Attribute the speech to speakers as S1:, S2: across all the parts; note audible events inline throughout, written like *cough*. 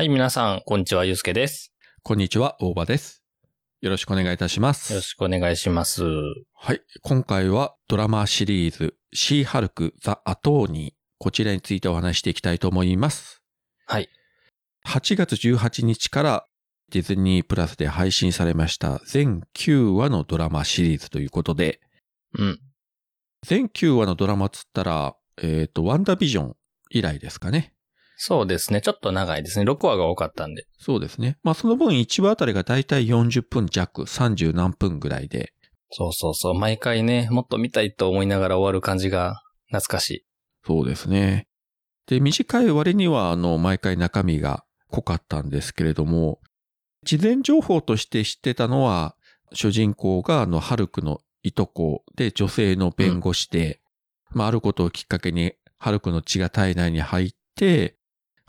S1: はい、皆さん、こんにちは、ゆうすけです。
S2: こんにちは、大場です。よろしくお願いいたします。
S1: よろしくお願いします。
S2: はい。今回はドラマシリーズ、シーハルク・ザ・アトーニー。こちらについてお話していきたいと思います。
S1: はい。
S2: 8月18日からディズニープラスで配信されました全9話のドラマシリーズということで、
S1: うん。
S2: 全9話のドラマっつったら、えっ、と、ワンダービジョン以来ですかね。
S1: そうですね。ちょっと長いですね。6話が多かったんで。
S2: そうですね。まあその分1話あたりがだいたい40分弱、30何分ぐらいで、
S1: そうそうそう。毎回ね、もっと見たいと思いながら終わる感じが懐かしい。
S2: そうですね。で、短い割には、あの、毎回中身が濃かったんですけれども、事前情報として知ってたのは、主人公が、あの、ハルクのいとこで女性の弁護士で、まあ、あることをきっかけに、ハルクの血が体内に入って、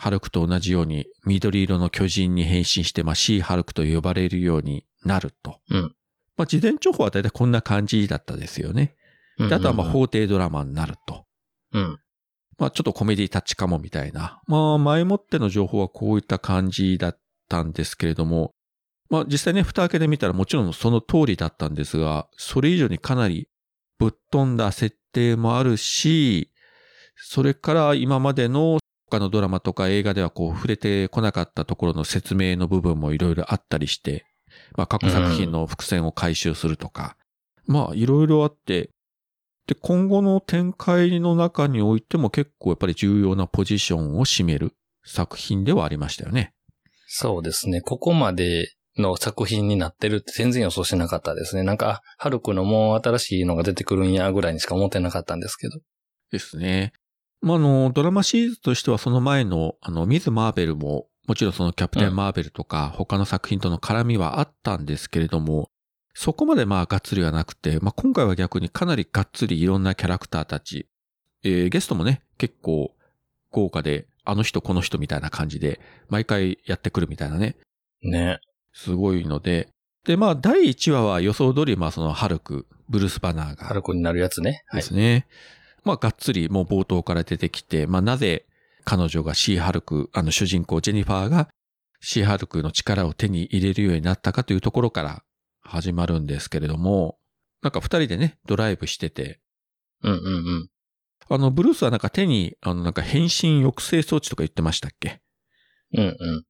S2: ハルクと同じように緑色の巨人に変身して、まあ、シーハルクと呼ばれるようになると。
S1: うん
S2: まあ、事前情報は大体こんな感じだったですよね。であとは、まあ、
S1: うん
S2: 法廷ドラマになると。
S1: うん。
S2: まあちょっとコメディタッチかもみたいな。まあ前もっての情報はこういった感じだったんですけれども、まあ実際ね、蓋開けてみたらもちろんその通りだったんですが、それ以上にかなりぶっ飛んだ設定もあるし、それから今までの他のドラマとか映画ではこう触れてこなかったところの説明の部分もいろいろあったりして、まあ各作品の伏線を回収するとか、まあいろいろあって、で、今後の展開の中においても結構やっぱり重要なポジションを占める作品ではありましたよね。
S1: そうですね。ここまでの作品になってるって全然予想してなかったですね。なんか、あハルクのもう新しいのが出てくるんやぐらいにしか思ってなかったんですけど。
S2: ですね。まあ、あの、ドラマシリーズとしてはその前の、あの、ミズ・マーベルも、もちろんそのキャプテン・マーベルとか、他の作品との絡みはあったんですけれども、そこまでまあ、がっつりはなくて、まあ、今回は逆にかなりがっつりいろんなキャラクターたち、えーゲストもね、結構豪華で、あの人この人みたいな感じで、毎回やってくるみたいなね、
S1: ね。
S2: すごいので、で、まあ、第1話は予想通り、まあ、その、ハルク、ブルース・バナーが
S1: ハルクになるやつね。はい。
S2: ですね。まあ、がっつりもう冒頭から出てきて、まあ、なぜ彼女がシーハルク、あの主人公ジェニファーがシーハルクの力を手に入れるようになったかというところから始まるんですけれども、なんか二人でね、ドライブしてて、
S1: うんうんうん。
S2: あの、ブルースはなんか手に、あの、なんか変身抑制装置とか言ってましたっけ？
S1: うんうん。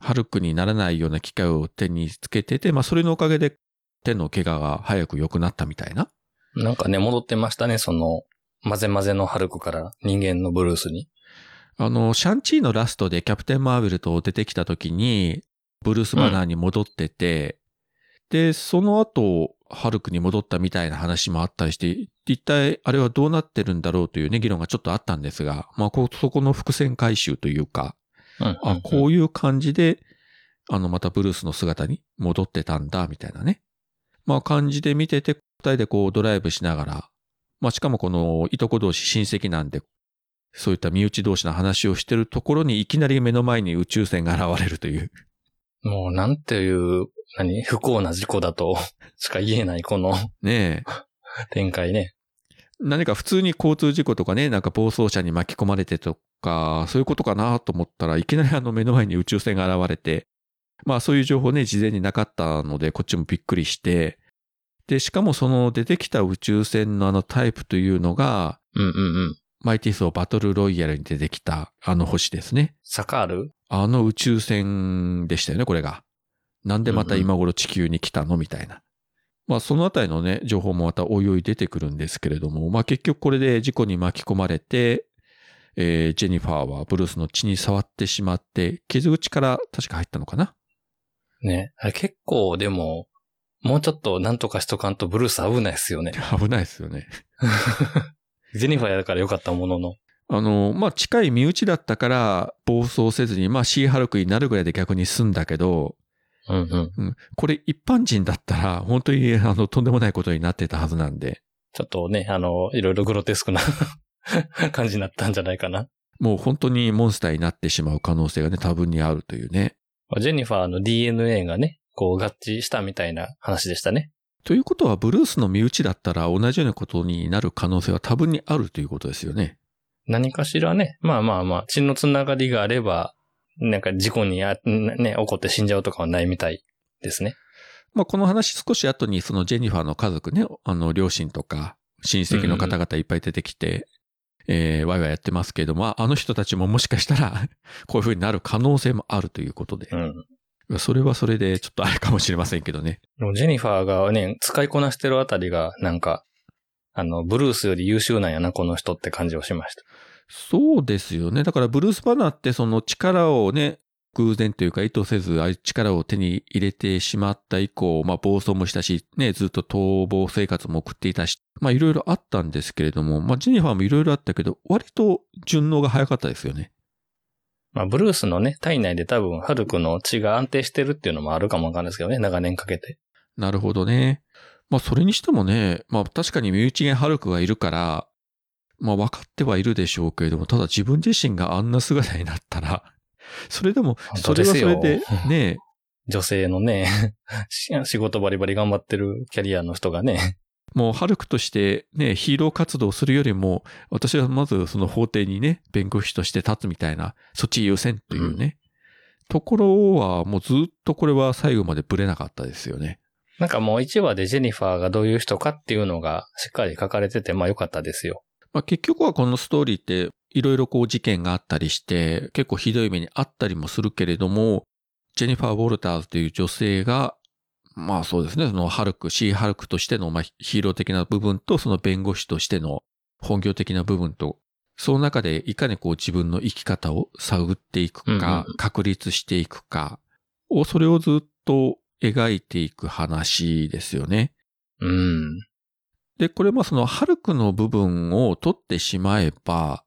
S2: ハルクにならないような機械を手につけてて、まあ、それのおかげで手の怪我が早く良くなったみたいな。
S1: なんかね、戻ってましたね、その、混ぜ混ぜのハルクから人間のブルースに？
S2: あの、シャンチーのラストでキャプテン・マーベルと出てきた時に、ブルース・バナーに戻ってて、で、その後、ハルクに戻ったみたいな話もあったりして、一体あれはどうなってるんだろうというね、議論がちょっとあったんですが、まあ、こうそこの伏線回収というか、
S1: うんうん、
S2: あ、こういう感じで、あの、またブルースの姿に戻ってたんだ、みたいなね。まあ、感じで見てて、二人でこうドライブしながら、まあ、しかもこの、いとこ同士親戚なんで、そういった身内同士の話をしてるところにいきなり目の前に宇宙船が現れるという。
S1: もうなんていう、何？不幸な事故だと *laughs* しか言えないこの
S2: ねえ。
S1: 展開ね。
S2: 何か普通に交通事故とかね、なんか暴走車に巻き込まれてとか、そういうことかなと思ったらいきなりあの目の前に宇宙船が現れて、まあそういう情報ね、事前になかったので、こっちもびっくりして、で、しかもその出てきた宇宙船のあのタイプというのが、
S1: うんうんうん。
S2: マイティスをバトルロイヤルに出てきたあの星ですね。
S1: サカール
S2: あの宇宙船でしたよね、これが。なんでまた今頃地球に来たの？みたいな。まあそのあたりのね、情報もまたおいおい出てくるんですけれども、まあ結局これで事故に巻き込まれて、えージェニファーはブルースの血に触ってしまって、傷口から確か入ったのかな？
S1: ね。あれ結構でも、もうちょっとなんとかしとかんとブルース危ないっすよね。
S2: 危ないですよね。*laughs*
S1: ジェニファーやからよかったものの。
S2: あの、まあ近い身内だったから暴走せずに、まあシーハルクになるぐらいで逆に済んだけど、
S1: うんうん。
S2: うん、これ一般人だったら本当にあのとんでもないことになってたはずなんで、
S1: ちょっとね、あの、いろいろグロテスクな *laughs* 感じになったんじゃないかな。
S2: もう本当にモンスターになってしまう可能性がね、多分にあるというね。
S1: ジェニファーの DNA がね、こう合致したみたいな話でしたね。
S2: ということは、ブルースの身内だったら同じようなことになる可能性は多分にあるということですよね。
S1: 何かしらね、まあまあまあ、血のつながりがあれば、なんか事故にあ、ね、起こって死んじゃうとかはないみたいですね。
S2: まあ、この話少し後にそのジェニファーの家族ね、あの、両親とか親戚の方々いっぱい出てきて、えー、ワイワイやってますけれども、あの人たちももしかしたらこういう風になる可能性もあるということで。
S1: うん。
S2: それはそれでちょっとあれかもしれませんけどね。
S1: ジェニファーがね、使いこなしてるあたりが、なんか、あの、ブルースより優秀なんやな、この人って感じをしました。
S2: そうですよね。だからブルース・バナーってその力をね、偶然というか意図せず、あ力を手に入れてしまった以降、まあ暴走もしたし、ね、ずっと逃亡生活も送っていたし、まあいろいろあったんですけれども、まあジェニファーもいろいろあったけど、割と順応が早かったですよね。
S1: まあ、ブルースのね、体内で多分、ハルクの血が安定してるっていうのもあるかもわかんないですけどね、長年かけて。
S2: なるほどね。まあそれにしてもね、まあ確かに身内がハルクがいるから、まあ分かってはいるでしょうけれども、ただ自分自身があんな姿になったら、それでも、それはそれで、ね、
S1: 女性のね、*laughs* し仕事バリバリ頑張ってるキャリアの人がね、
S2: もうハルクとしてね、ヒーロー活動するよりも、私はまずその法廷にね、弁護士として立つみたいな、そっち優先というね、ところはもうずっとこれは最後までブレなかったですよね。
S1: なんかもう1話でジェニファーがどういう人かっていうのがしっかり書かれてて、まあ良かったですよ。
S2: まあ、結局はこのストーリーっていろいろこう事件があったりして、結構ひどい目にあったりもするけれども、ジェニファー・ウォルターズという女性が、まあそうですね、そのハルク、シー・ハルクとしてのまあヒーロー的な部分と、その弁護士としての本業的な部分と、その中でいかにこう自分の生き方を探っていくか、確立していくかを、それをずっと描いていく話ですよね。
S1: うん。
S2: で、これまあそのハルクの部分を取ってしまえば、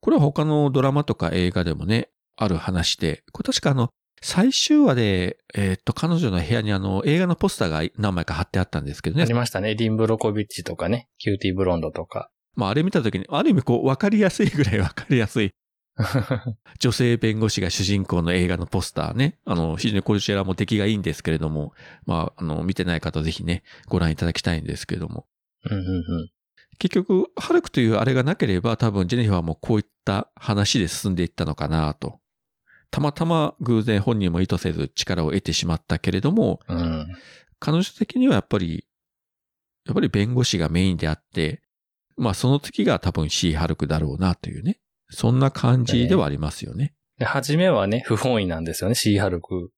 S2: これは他のドラマとか映画でもね、ある話で、これ確かあの、最終話で、えーっと、彼女の部屋にあの、映画のポスターが何枚か貼ってあったんですけどね
S1: あり。ましたね。リン・ブロコビッチとかね、キューティー・ブロンドとか。
S2: まああれ見たときに、ある意味こう、わかりやすいぐらいわかりやすい、*laughs* 女性弁護士が主人公の映画のポスターね。あの、非常にこちらも出来がいいんですけれども、まあ、あの、見てない方ぜひね、ご覧いただきたいんですけれども。
S1: うんうんうん。
S2: 結局、ハルクというあれがなければ多分ジェニファーもこういった話で進んでいったのかなと。たまたま偶然本人も意図せず力を得てしまったけれども、
S1: うん。
S2: 彼女的にはやっぱり、やっぱり弁護士がメインであって、まあその次が多分シー・ハルクだろうなというね。そんな感じではありますよね。
S1: で、初めはね、不本意なんですよね、シー・ハルク。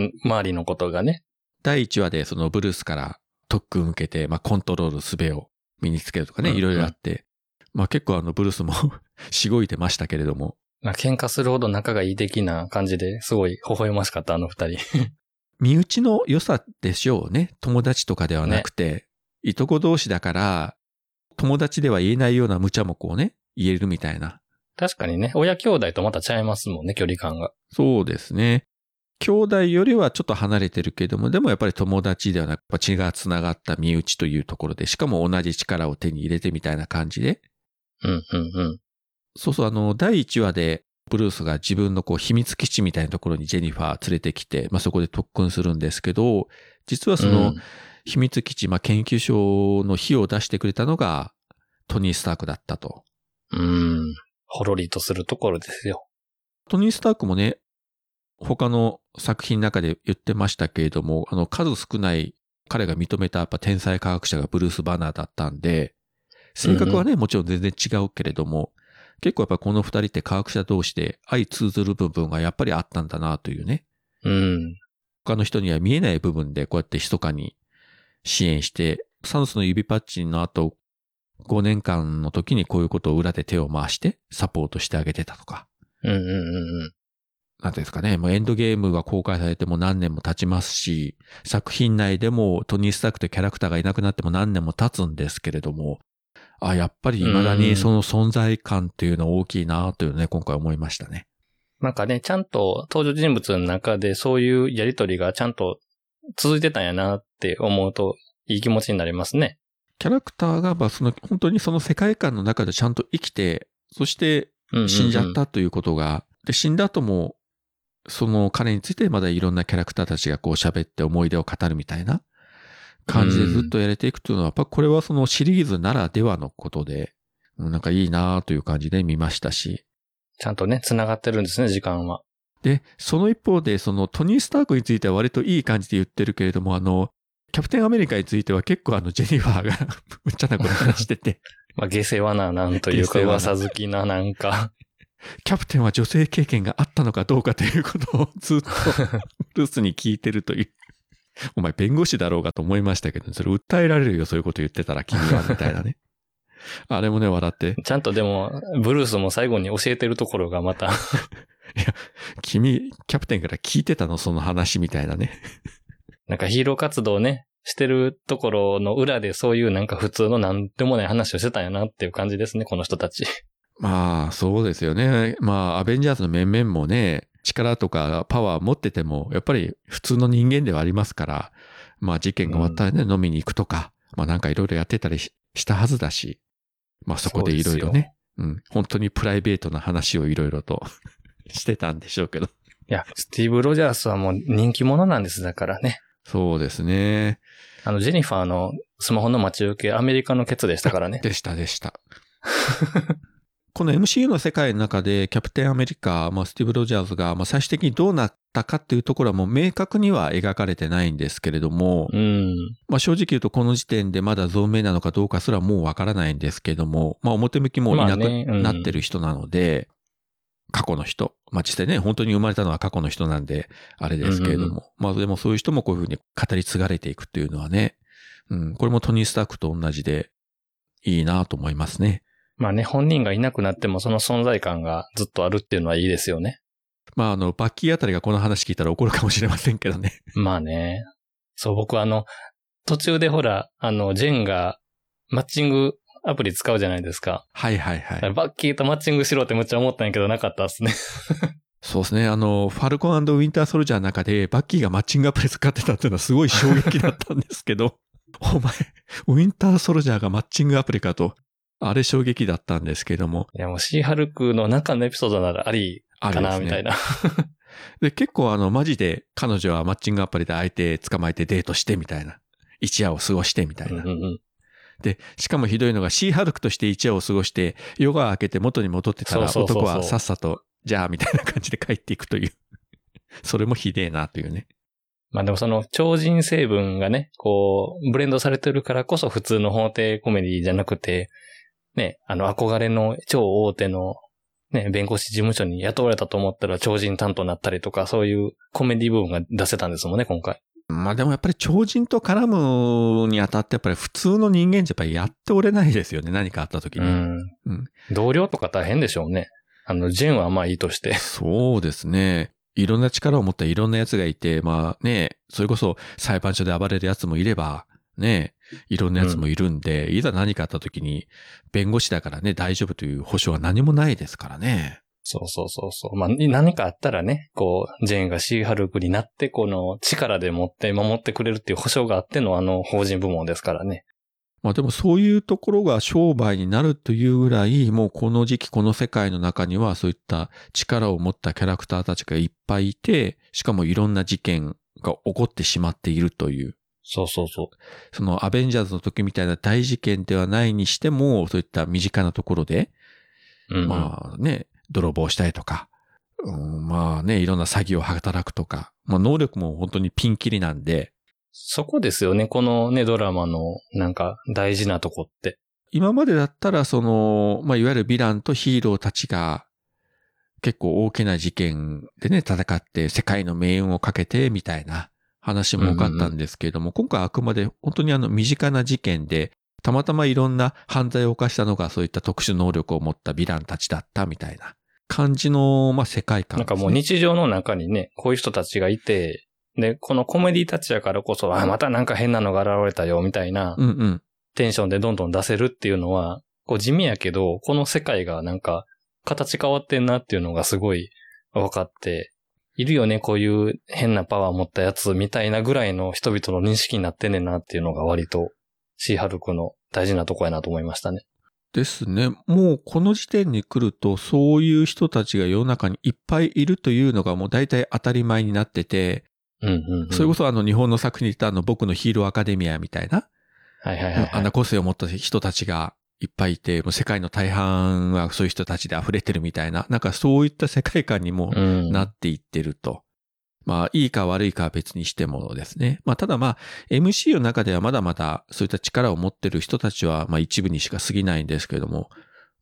S1: ん周りのことがね。
S2: 第1話でそのブルースから特訓受けて、まあコントロール術を身につけるとかね、いろいろあって、まあ結構あのブルースも *laughs* しごいてましたけれども、
S1: まあ喧嘩するほど仲がいい的な感じですごい微笑ましかった、あの二人。
S2: 身内の良さでしょうね。友達とかではなくて、いとこ同士だから、友達では言えないような無茶もこうね、言えるみたいな。
S1: 確かにね、親兄弟とまたちゃいますもんね、距離感が。
S2: そうですね。兄弟よりはちょっと離れてるけども、でもやっぱり友達ではなく、血が繋がった身内というところで、しかも同じ力を手に入れてみたいな感じで。
S1: うん、うん、うん。
S2: そうそう、あの、第1話で、ブルースが自分のこう秘密基地みたいなところにジェニファー連れてきて、まあそこで特訓するんですけど、実はその、
S1: うん
S2: 秘密基地、まあ、研究所の火を出してくれたのがトニー・スタークだったと。
S1: うん。ほろりとするところですよ。
S2: トニー・スタークもね、他の作品の中で言ってましたけれども、あの、数少ない彼が認めたやっぱ天才科学者がブルース・バナーだったんで、性格はね、もちろん全然違うけれども、結構やっぱこの二人って科学者同士で相通ずる部分がやっぱりあったんだなというね。
S1: うん。
S2: 他の人には見えない部分でこうやって密かに支援して、サノスの指パッチンの後、5年間の時にこういうことを裏で手を回してサポートしてあげてたとか。
S1: うん、うん、うん、うん。
S2: なんですかね、もうエンドゲームが公開されても何年も経ちますし、作品内でもトニー・スタークというキャラクターがいなくなっても何年も経つんですけれども、あ、やっぱり未だにその存在感っていうのは大きいなというね、今回思いましたね。
S1: なんかね、ちゃんと登場人物の中でそういうやりとりがちゃんと続いてたんやなって思うといい気持ちになりますね。
S2: キャラクターが、まあ、その、本当にその世界観の中でちゃんと生きて、そして
S1: うんうんうん
S2: 死んじゃったということが、で、死んだ後も、その彼についてまだいろんなキャラクターたちがこう喋って思い出を語るみたいな感じでずっとやれていくというのは、やっぱこれはそのシリーズならではのことで、うんなんかいいなという感じで見ましたし、
S1: ちゃんとね、繋がってるんですね、時間は。
S2: で、その一方で、そのトニー・スタークについては割といい感じで言ってるけれども、あの、キャプテンアメリカについては結構あの、*laughs* ジェニファーがむっちゃなこと話してて、*laughs*
S1: まあ、下世話な、なんというか、噂好きな、なんか。
S2: キャプテンは女性経験があったのかどうかということをずっとルースに聞いてるという。お前弁護士だろうがと思いましたけど、それ訴えられるよ、そういうこと言ってたら君は、みたいなね。*laughs* あれもね、笑って、
S1: ちゃんとでも、ブルースも最後に教えてるところがまた、*laughs*
S2: 君、キャプテンから聞いてたのその話みたいなね。*laughs*
S1: なんかヒーロー活動ね、してるところの裏でそういうなんか普通のなんでもない話をしてたんやなっていう感じですね、この人たち。
S2: まあ、そうですよね。まあ、アベンジャーズの面々もね、力とかパワー持ってても、やっぱり普通の人間ではありますから、まあ事件が終わったらね、飲みに行くとか、まあなんかいろいろやってたりししたはずだし、まあそこでいろいろね、うん、本当にプライベートな話をいろいろと *laughs* してたんでしょうけど。
S1: いや、スティーブ・ロジャースはもう人気者なんです、だからね。
S2: そうですね。
S1: あの、ジェニファーのスマホの待ち受け、アメリカのケツでしたからね。
S2: でした、でした。この MCU の世界の中で、キャプテンアメリカ、まあ、スティーブ・ロジャーズが、まあ、最終的にどうなったかっていうところはもう明確には描かれてないんですけれども、
S1: うん。
S2: まあ、正直言うとこの時点でまだ存命なのかどうかすらもうわからないんですけども、まあ、表向きもういなくなってる人なので、過去の人。まあ、実際ね、本当に生まれたのは過去の人なんで、あれですけれども、
S1: うん
S2: まあ、でもそういう人もこういうふうに語り継がれていくっていうのはね、うん、これもトニー・スタークと同じで、いいなと思いますね。
S1: まあね、本人がいなくなってもその存在感がずっとあるっていうのはいいですよね。
S2: まあ、あの、バッキーあたりがこの話聞いたら怒るかもしれませんけどね。
S1: まあね。そう、僕あの、途中でほら、あの、ジェンがマッチングアプリ使うじゃないですか。
S2: はいはいはい。
S1: バッキーとマッチングしろってむっちゃ思ったんやけどなかったっすね。
S2: そうですね。あの、ファルコンウィンターソルジャーの中で、バッキーがマッチングアプリ使ってたっていうのはすごい衝撃だったんですけど、*laughs* お前、ウィンターソルジャーがマッチングアプリかと、あれ衝撃だったんですけども、
S1: いやもうシーハルクの中のエピソードならありかな、
S2: ね。
S1: みたいな。*laughs*
S2: で、結構あの、マジで彼女はマッチングアプリで相手捕まえてデートしてみたいな。一夜を過ごしてみたいな。
S1: うんうんうん
S2: で、しかもひどいのがシーハルクとして一夜を過ごして、夜が明けて元に戻ってたら、男はさっさと、じゃあ、みたいな感じで帰っていくという。*laughs* それもひでえなというね。
S1: まあでもその超人成分がね、こう、ブレンドされてるからこそ普通の法廷コメディじゃなくて、ね、あの憧れの超大手のね、弁護士事務所に雇われたと思ったら超人担当になったりとか、そういうコメディ部分が出せたんですもんね、今回。
S2: まあでもやっぱり超人と絡むにあたってやっぱり普通の人間じゃやっぱりやっておれないですよね。何かあった時に。
S1: うん。
S2: うん
S1: 同僚とか大変でしょうね。あの、ジェンはまあいいとして。
S2: そうですね。いろんな力を持ったいろんな奴がいて、まあね、それこそ裁判所で暴れる奴もいれば、ね、いろんな奴もいるんで、いざ何かあった時に、弁護士だからね、大丈夫という保証は何もないですからね。
S1: そうそうそうそう。まあ、何かあったらね、こう、ジェーンがシーハルクになって、この力で持って守ってくれるっていう保証があってのあの法人部門ですからね。
S2: まあでもそういうところが商売になるというぐらい、もうこの時期この世界の中にはそういった力を持ったキャラクターたちがいっぱいいて、しかもいろんな事件が起こってしまっているという。
S1: そうそうそう。
S2: そのアベンジャーズの時みたいな大事件ではないにしても、そういった身近なところで、
S1: うんうん、
S2: まあね、泥棒したりとか、うん、まあね、いろんな詐欺を働くとか、まあ能力も本当にピンキリなんで、
S1: そこですよね、このね、ドラマのなんか大事なとこって。
S2: 今までだったら、その、まあ、いわゆるヴィランとヒーローたちが、結構大きな事件でね、戦って世界の命運をかけて、みたいな話も多かったんですけれども、今回はあくまで本当にあの身近な事件で、たまたまいろんな犯罪を犯したのがそういった特殊能力を持ったヴィランたちだったみたいな感じの、まあ、世界観ね。
S1: なんかもう日常の中にね、こういう人たちがいて、で、このコメディたちやからこそ、あ、またなんか変なのが現れたよ、みたいな
S2: うんうん。
S1: テンションでどんどん出せるっていうのは、こう地味やけど、この世界がなんか形変わってんなっていうのがすごい分かって、いるよね、こういう変なパワー持ったやつみたいなぐらいの人々の認識になってんねんなっていうのが割とシーハルクの大事なとこやなと思いましたね。
S2: ですね。もうこの時点に来ると、そういう人たちが世の中にいっぱいいるというのがもう大体当たり前になってて、
S1: うんうん、うん。
S2: それこそあの日本の作品で言ったあの僕のヒーローアカデミアみたいな、
S1: はいはいはい、はい。
S2: あんな個性を持った人たちがいっぱいいて、もう世界の大半はそういう人たちで溢れてるみたいな、なんかそういった世界観にも
S1: うん。
S2: なっていってると。まあ、いいか悪いかは別にしてもですね。まあ、ただまあ、MC の中ではまだまだそういった力を持ってる人たちは、まあ一部にしか過ぎないんですけれども、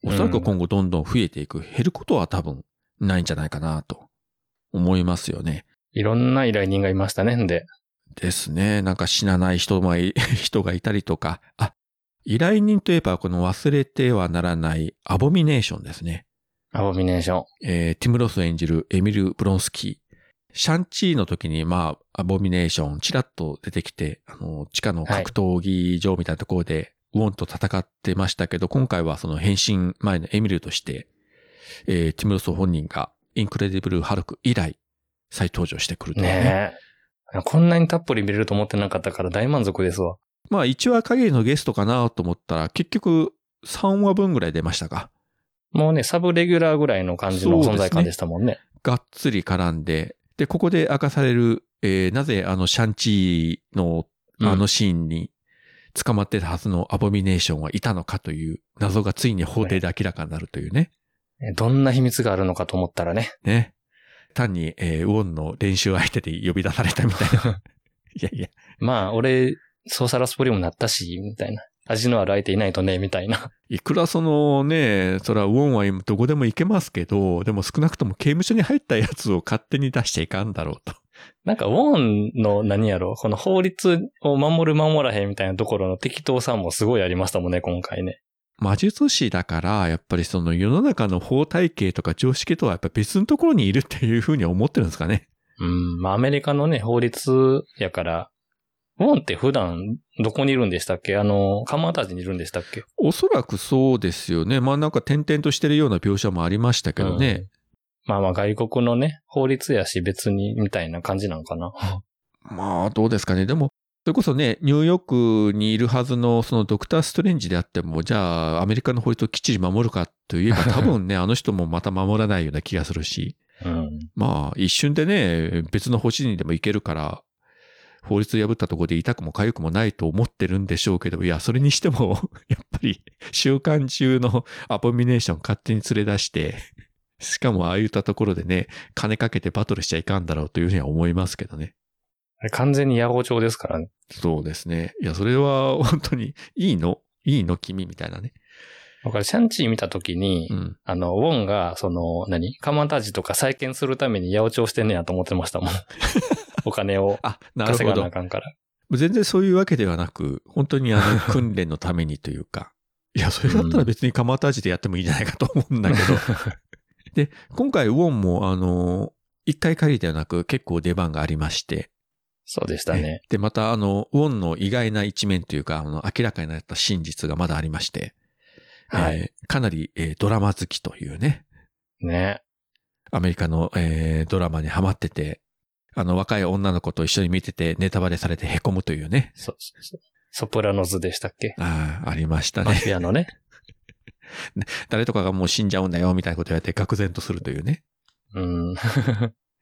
S2: おそらく今後どんどん増えていく、減ることは多分ないんじゃないかなと思いますよね。
S1: いろんな依頼人がいましたね、んで。
S2: ですね。なんか死なない人もい、*laughs* 人がいたりとか。あ、依頼人といえばこの忘れてはならないアボミネーションですね。
S1: アボミネーション。
S2: えーティム・ロス演じるエミル・ブロンスキー。シャンチーの時に、まあ、アボミネーション、チラッと出てきて、あの、地下の格闘技場みたいなところで、ウォンと戦ってましたけど、今回はその変身前のエミルとして、えーティム・ロス本人が、インクレディブル・ハルク以来、再登場してくるとね。
S1: ねえ。こんなにたっぷり見れると思ってなかったから大満足ですわ。
S2: まあ、1話限りのゲストかなと思ったら、結局、3話分ぐらい出ましたか。
S1: もうね、サブレギュラーぐらいの感じの存在感でしたもんね。
S2: がっつり絡んで、で、ここで明かされる、えーなぜあのシャンチーの
S1: うん
S2: あのシーンに捕まってたはずのアボミネーションはいたのかという謎がついに法廷で明らかになるというね。
S1: どんな秘密があるのかと思ったらね。
S2: ね。単に、えーウォンの練習相手で呼び出されたみたいな。*laughs* いやいや、
S1: まあ、俺、ソーサラスポリもなったし、みたいな。味のある相手いないとね、みたいな。
S2: いくらそのね、それはウォンは今どこでも行けますけど、でも少なくとも刑務所に入ったやつを勝手に出しちゃいかんだろうと。
S1: なんか、ウォンの何やろこの法律を守る守らへんみたいなところの適当さもすごいありましたもんね、今回ね。
S2: 魔術師だから、やっぱりその世の中の法体系とか常識とはやっぱ別のところにいるっていうふうに思ってるんですかね。
S1: うん。まあ、アメリカのね、法律やから、ウォンって普段どこにいるんでしたっけ？あの、カマータージにいるんでしたっけ？
S2: おそらくそうですよね。まあなんか点々としてるような描写もありましたけどね。
S1: まあまあ外国のね、法律やし別にみたいな感じなのかな。*laughs*
S2: まあどうですかね。でも、それこそね、ニューヨークにいるはずのそのドクター・ストレンジであっても、じゃあアメリカの法律をきっちり守るかといえば *laughs* 多分ね、あの人もまた守らないような気がするし。
S1: うん。
S2: まあ一瞬でね、別の星にでも行けるから、法律破ったところで痛くも痒くもないと思ってるんでしょうけど、いや、それにしても、*laughs* やっぱり、週間中のアボミネーション勝手に連れ出して、しかもああいったところでね、金かけてバトルしちゃいかんだろうというふうには思いますけどね。
S1: あれ完全に野号帳ですからね。
S2: そうですね。いや、それは本当に、いいの？いいの君みたいなね。
S1: だからシャンチー見たときに、
S2: うん。
S1: あの、ウォンが、その、何？カマンタージとか再建するために八百長してんねやと思ってましたもん。*laughs* *laughs* お金を稼がなあ。かんから。
S2: 全然そういうわけではなく、本当にあの、*laughs* 訓練のためにというか。いや、それだったら別にカマタージでやってもいいんじゃないかと思うんだけど。*laughs* で、今回ウォンも、あの、一回限りではなく結構出番がありまして。
S1: そうでしたね。
S2: で、またあの、ウォンの意外な一面というか、あの、明らかになった真実がまだありまして。
S1: はい
S2: えーかなり、えードラマ好きというね。
S1: ね。
S2: アメリカの、えードラマにハマってて、あの、若い女の子と一緒に見ててネタバレされて凹むというね。
S1: そ、そソプラノズでしたっけ？
S2: ああ、ありました
S1: マ
S2: ね。
S1: フィアの *laughs* ね。
S2: 誰とかがもう死んじゃうんだよ、みたいなこと言われて愕然とするというね。
S1: うん。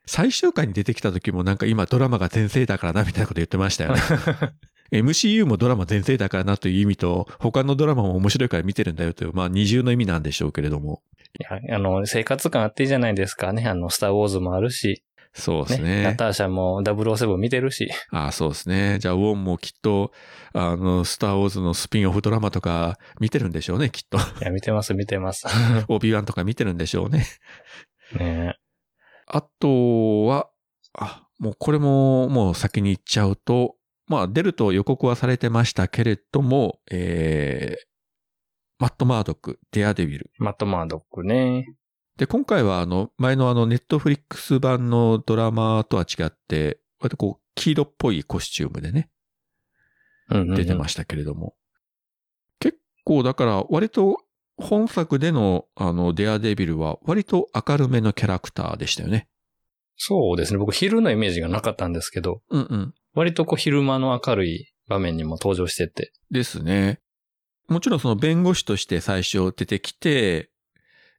S2: 最終回に出てきた時もなんか今ドラマが全盛だからな、みたいなこと言ってましたよね。*laughs* MCU もドラマ全盛だからなという意味と、他のドラマも面白いから見てるんだよという、まあ二重の意味なんでしょうけれども。
S1: いや、あの、生活感あっていいじゃないですかね。あの、スターウォーズもあるし、
S2: そうです
S1: ね。ナ
S2: ね。
S1: ターシャも007見てるし。
S2: ああ、そうですね。じゃあ、ウォンもきっと、あの、スターウォーズのスピンオフドラマとか見てるんでしょうね、きっと。
S1: いや、見てます、見てます。*laughs*
S2: オビワンとか見てるんでしょうね。
S1: ね
S2: あとは、あ、もうこれももう先に言っちゃうと、まあ出ると予告はされてましたけれども、えー、マット・マードック、デアデビル。
S1: マットマードックね。
S2: で、今回はあの、前のあの、ネットフリックス版のドラマとは違って、割とこう、黄色っぽいコスチュームでね、出てましたけれども。結構だから、割と本作でのあの、デアデビルは割と明るめのキャラクターでしたよね。
S1: そうですね。僕、昼のイメージがなかったんですけど、
S2: うんうん。
S1: 割とこう、昼間の明るい場面にも登場してて。
S2: ですね。もちろんその弁護士として最初出てきて、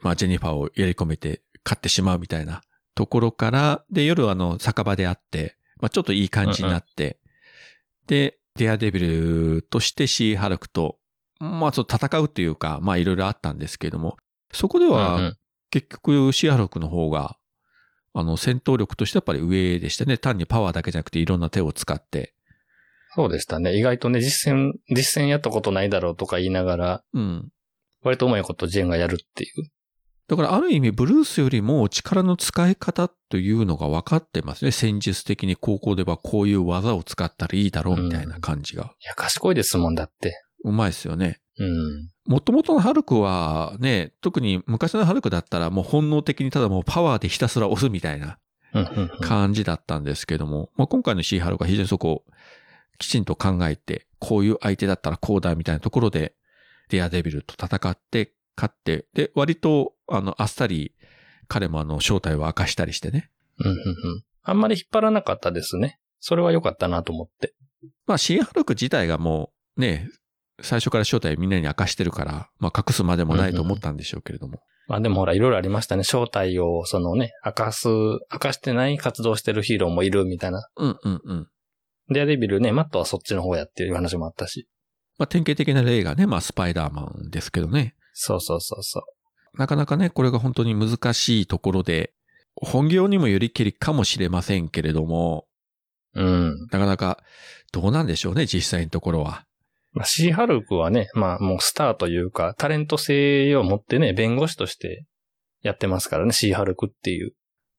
S2: まあジェニファーをやり込めて勝ってしまうみたいなところから、で夜あの酒場で会って、まあちょっといい感じになって、で、デアデビルとしてシー・ハルクと、まあ、そう戦うっていうか、まあ、いろいろあったんですけれども、そこでは、
S1: ん
S2: 結局、シアロクの方が、あの、戦闘力としてやっぱり上でしたね。単にパワーだけじゃなくていろんな手を使って。
S1: そうでしたね。意外とね、実践、実践やったことないだろうとか言いながら、
S2: うん。
S1: 割とうまいことジェンがやるっていう。
S2: だからある意味ブルースよりも力の使い方というのが分かってますね。戦術的に高校ではこういう技を使ったらいいだろうみたいな感じが。
S1: いや、賢いですもんだって。
S2: うまいですよね。
S1: うん。
S2: もともとのハルクはね、特に昔のハルクだったらもう本能的にただもうパワーでひたすら押すみたいな
S1: うんうんうん
S2: 感じだったんですけども、まあ、今回のシーハルクは非常にそこをきちんと考えて、こういう相手だったらこうだみたいなところで、デアデビルと戦って、勝って、で、割と、あの、あっさり彼もあの正体を明かしたりしてね。
S1: うんうんうんあんまり引っ張らなかったですね。それは良かったなと思って。
S2: まあ、シーハルク自体がもうね、最初から正体みんなに明かしてるから、まあ、隠すまでもないと思ったんでしょうけれども。
S1: まあでもほら、いろいろありましたね。正体を、そのね、明かす、明かしてない活動してるヒーローもいるみたいな。
S2: うんうんうん。
S1: デアデビルね、マットはそっちの方やっていう話もあったし。
S2: まあ、典型的な例がね、まあ、スパイダーマンですけどね。
S1: そうそうそうそう。
S2: なかなかね、これが本当に難しいところで、本業にもよりけりかもしれませんけれども、
S1: うん。
S2: なかなかどうなんでしょうね、実際のところは。
S1: まあ、シーハルクはね、まあもうスターというか、タレント性を持ってね、弁護士としてやってますからね、シーハルクっていう。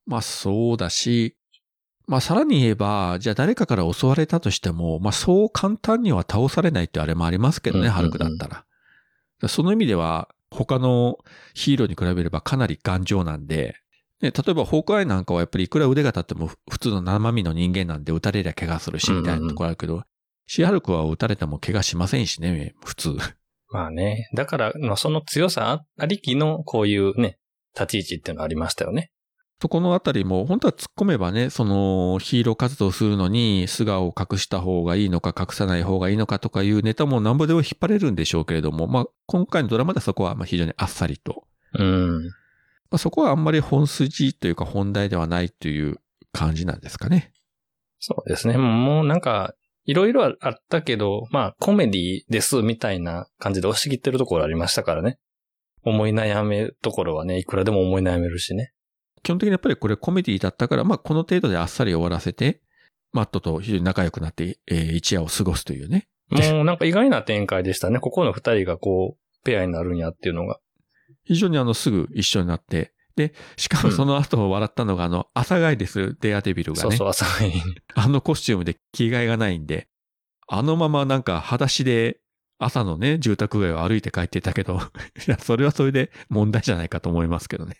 S2: まあそうだし、まあさらに言えば、じゃあ誰かから襲われたとしても、まあそう簡単には倒されないってあれもありますけどね、
S1: うんうんうん
S2: ハルクだったら。その意味では、他のヒーローに比べればかなり頑丈なんで、ね、例えばホークアイなんかはやっぱりいくら腕が立っても普通の生身の人間なんで撃たれりゃ怪我するし、みたいなところあるけど、シハルクは撃たれても怪我しませんしね、普通。
S1: まあね。だから、その強さありきのこういうね、立ち位置っていうのありましたよね。
S2: そこのあたりも、本当は突っ込めばね、そのヒーロー活動するのに素顔を隠した方がいいのか隠さない方がいいのかとかいうネタもなんぼでも引っ張れるんでしょうけれども、まあ今回のドラマではそこはまあ非常にあっさりと。
S1: うん。
S2: まあ、そこはあんまり本筋というか本題ではないという感じなんですかね。
S1: そうですね。もうなんか、いろいろあったけど、まあコメディですみたいな感じで押し切ってるところありましたからね。思い悩めるところはね、いくらでも思い悩めるしね。
S2: 基本的にやっぱりこれコメディだったから、まあこの程度であっさり終わらせて、マットと非常に仲良くなって、えー一夜を過ごすというね。
S1: もうなんか意外な展開でしたね。ここの二人がこう、ペアになるんやっていうのが。
S2: 非常にあのすぐ一緒になって、で、しかもその後笑ったのがあの、朝帰りするデアデビルがね、
S1: そうそう、朝に。
S2: あのコスチュームで着替えがないんで、あのままなんか裸足で朝のね、住宅街を歩いて帰ってたけど、*laughs* それはそれで問題じゃないかと思いますけどね。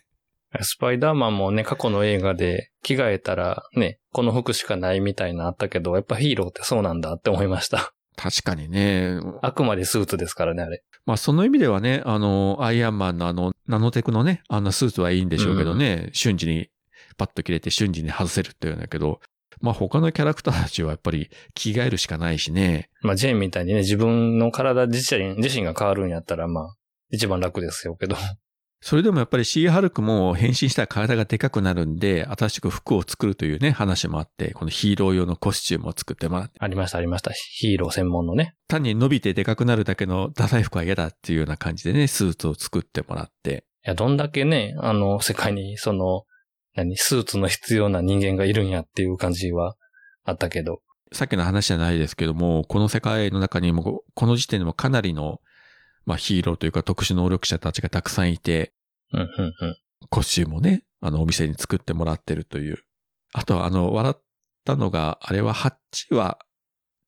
S1: スパイダーマンもね、過去の映画で着替えたらね、この服しかないみたいなあったけど、やっぱヒーローってそうなんだって思いました。
S2: 確かにね。
S1: あくまでスーツですからね、あれ。
S2: まあその意味ではね、あの、アイアンマンのあの、ナノテクのね、あのスーツはいいんでしょうけどね、瞬時にパッと切れて瞬時に外せるっていうんだけど、まあ他のキャラクターたちはやっぱり着替えるしかないしね。
S1: まあ、ジェーンみたいにね、自分の体自身、自身が変わるんやったら、まあ、一番楽ですよけど。
S2: それでもやっぱりシーハルクも変身したら体がでかくなるんで、新しく服を作るというね、話もあって、このヒーロー用のコスチュームを作ってもらって、
S1: ありました、ありました。ヒーロー専門のね。
S2: 単に伸びてでかくなるだけのダサい服は嫌だっていうような感じでね、スーツを作ってもらって。
S1: いや、どんだけね、あの、世界に、その、何、スーツの必要な人間がいるんやっていう感じはあったけど。
S2: さっきの話じゃないですけども、この世界の中にも、この時点でもかなりの、まあヒーローというか特殊能力者たちがたくさんいて、
S1: うん、うん、うん。
S2: コスチュームをね、あのお店に作ってもらってるという。あと、あの、笑ったのが、あれは8話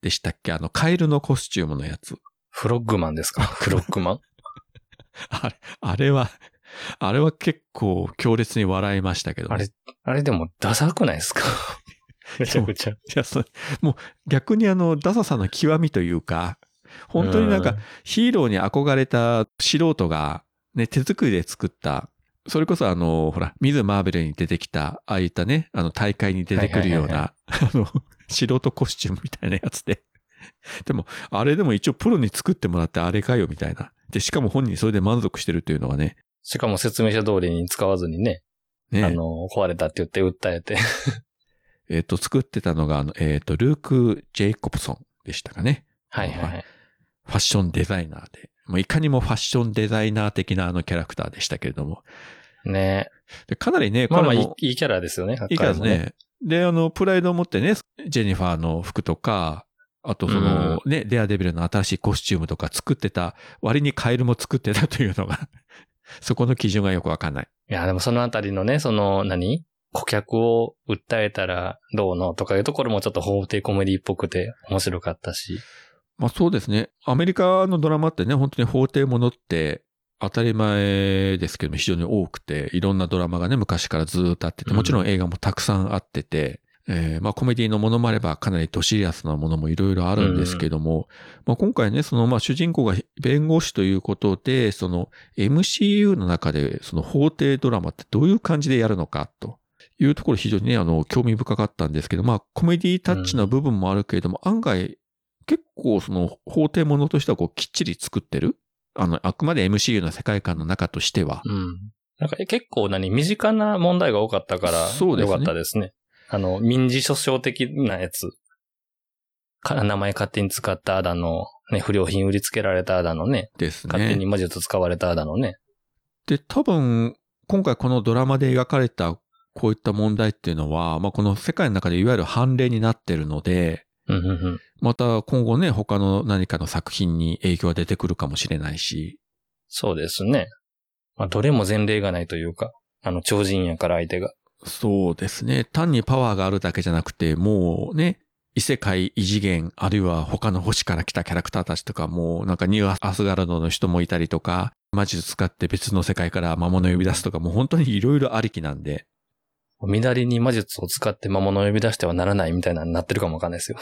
S2: でしたっけ？あの、カエルのコスチュームのやつ。
S1: フロッグマンですか？*laughs* フロッグマン？
S2: あれ、あれは、あれは結構強烈に笑いましたけど、ね。
S1: あれ、あれでもダサくないですか？*laughs* めちゃくちゃ。
S2: いや、そもう逆にあの、ダサさの極みというか、本当になんかヒーローに憧れた素人がね、手作りで作った、それこそあの、ほら、ミズ・マーベルに出てきた、ああいったね、あの大会に出てくるような、あの、素人コスチュームみたいなやつで。でも、あれでも一応プロに作ってもらってあれかよみたいな。で、しかも本人それで満足してるっていうのはね、
S1: しかも説明書通りに使わずにね、
S2: ね、
S1: あの、壊れたって言って訴えて。*laughs*
S2: えっ、と、作ってたのが、あの、えっ、と、ルーク・ジェイコブソンでしたかね。
S1: はいはいはい。
S2: ファッションデザイナーで、もういかにもファッションデザイナー的なあのキャラクターでしたけれども。
S1: ね
S2: でかなりね、
S1: まあまあいいキャラですよね。
S2: いいから
S1: 彼も
S2: ね。で、あの、プライドを持ってね、ジェニファーの服とか、あとその、ね、デアデビルの新しいコスチュームとか作ってた、割にカエルも作ってたというのが、*laughs* そこの基準がよくわかんない。
S1: いや、でもそのあたりのね、その何、顧客を訴えたらどうのとかいうところもちょっと法廷コメディっぽくて面白かったし。
S2: まあそうですね。アメリカのドラマってね、本当に法廷ものって当たり前ですけども非常に多くて、いろんなドラマがね、昔からずーっとあってて、もちろん映画もたくさんあってて、えーまあコメディのものもあればかなりドシリアスなものもいろいろあるんですけども、まあ今回ね、そのまあ主人公が弁護士ということで、その MCU の中でその法廷ドラマってどういう感じでやるのかというところ非常にね、あの、興味深かったんですけど、まあコメディタッチな部分もあるけれども、案外結構その法廷ものとしてはこうきっちり作ってる？あの、あくまで MCU の世界観の中としては。
S1: うん。なんか結構何、身近な問題が多かったから、
S2: そうですね
S1: よかったですね。あの、民事訴訟的なやつ。か名前勝手に使っただの、ね、不良品売りつけられただのね、
S2: です
S1: 勝手に
S2: ね。
S1: 魔術使われただのね。
S2: で、多分、今回このドラマで描かれたこういった問題っていうのは、まあこの世界の中でいわゆる判例になってるので、
S1: うんうんうん。
S2: また今後ね、他の何かの作品に影響が出てくるかもしれないし、
S1: そうですね。まあ、どれも前例がないというか、あの、超人やから相手が。
S2: そうですね。単にパワーがあるだけじゃなくて、もうね、異世界、異次元、あるいは他の星から来たキャラクターたちとか、もうなんかニューアスガルドの人もいたりとか、魔術使って別の世界から魔物を呼び出すとか、もう本当にいろいろありきなんで、
S1: 乱に魔術を使って魔物を呼び出してはならないみたいなのになってるかもわかんないですよ。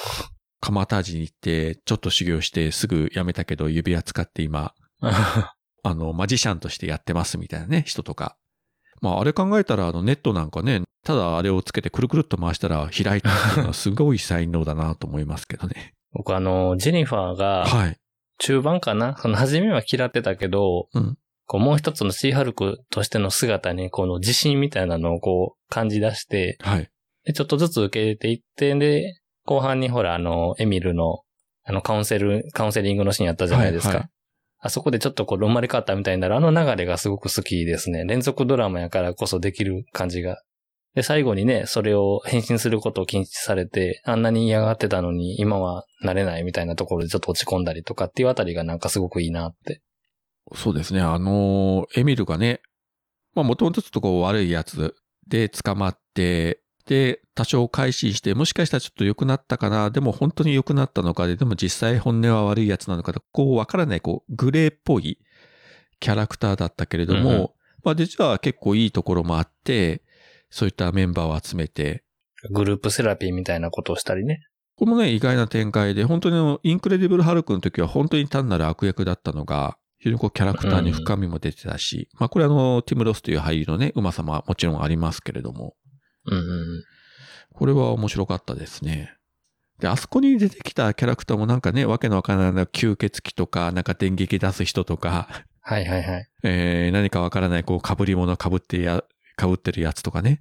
S2: カマタージに行って、ちょっと修行してすぐ辞めたけど指輪使って今、*laughs* あの、マジシャンとしてやってますみたいなね、人とか。まあ、あれ考えたら、あの、ネットなんかね、ただあれをつけてくるくるっと回したら開いたっていうのはすごい才能だなと思いますけどね。
S1: 僕あの、ジェニファーが、
S2: はい。
S1: 中盤かな？その、初めは嫌ってたけど、
S2: うん
S1: こう、もう一つのシーハルクとしての姿に、この自信みたいなのをこう、感じ出して、
S2: はい。
S1: で、ちょっとずつ受け入れていって、で、後半にほら、あの、エミルの、あの、カウンセル、カウンセリングのシーンやったじゃないですか。
S2: はいはい
S1: あそこでちょっとこう、生まれ変わったみたいになる、あの流れがすごく好きですね。連続ドラマやからこそできる感じが。で、最後にね、それを変身することを禁止されて、あんなに嫌がってたのに、今はなれないみたいなところでちょっと落ち込んだりとかっていうあたりがなんかすごくいいなって。
S2: そうですね。あの、エミルがね、まあ、もともとちょっとこう悪いやつで捕まって、で、多少改心して、もしかしたらちょっと良くなったかな、でも本当に良くなったのかで、でも実際本音は悪いやつなのかと、こうわからない、こう、グレーっぽいキャラクターだったけれども、
S1: うんうん
S2: まあ実は結構いいところもあって、そういったメンバーを集めて、
S1: グループセラピーみたいなことをしたりね。
S2: このね、意外な展開で、本当にインクレディブル・ハルクの時は本当に単なる悪役だったのが、非常にこうキャラクターに深みも出てたし、まあこれあの、ティム・ロスという俳優のね、うまさももちろんありますけれども、
S1: うんうんうん。
S2: これは面白かったですね。で、あそこに出てきたキャラクターもなんかね、わけのわからない吸血鬼とか、なんか電撃出す人とか、
S1: はいはいはい。*laughs*
S2: えー、何かわからないこう被り物被ってや、被ってるやつとかね。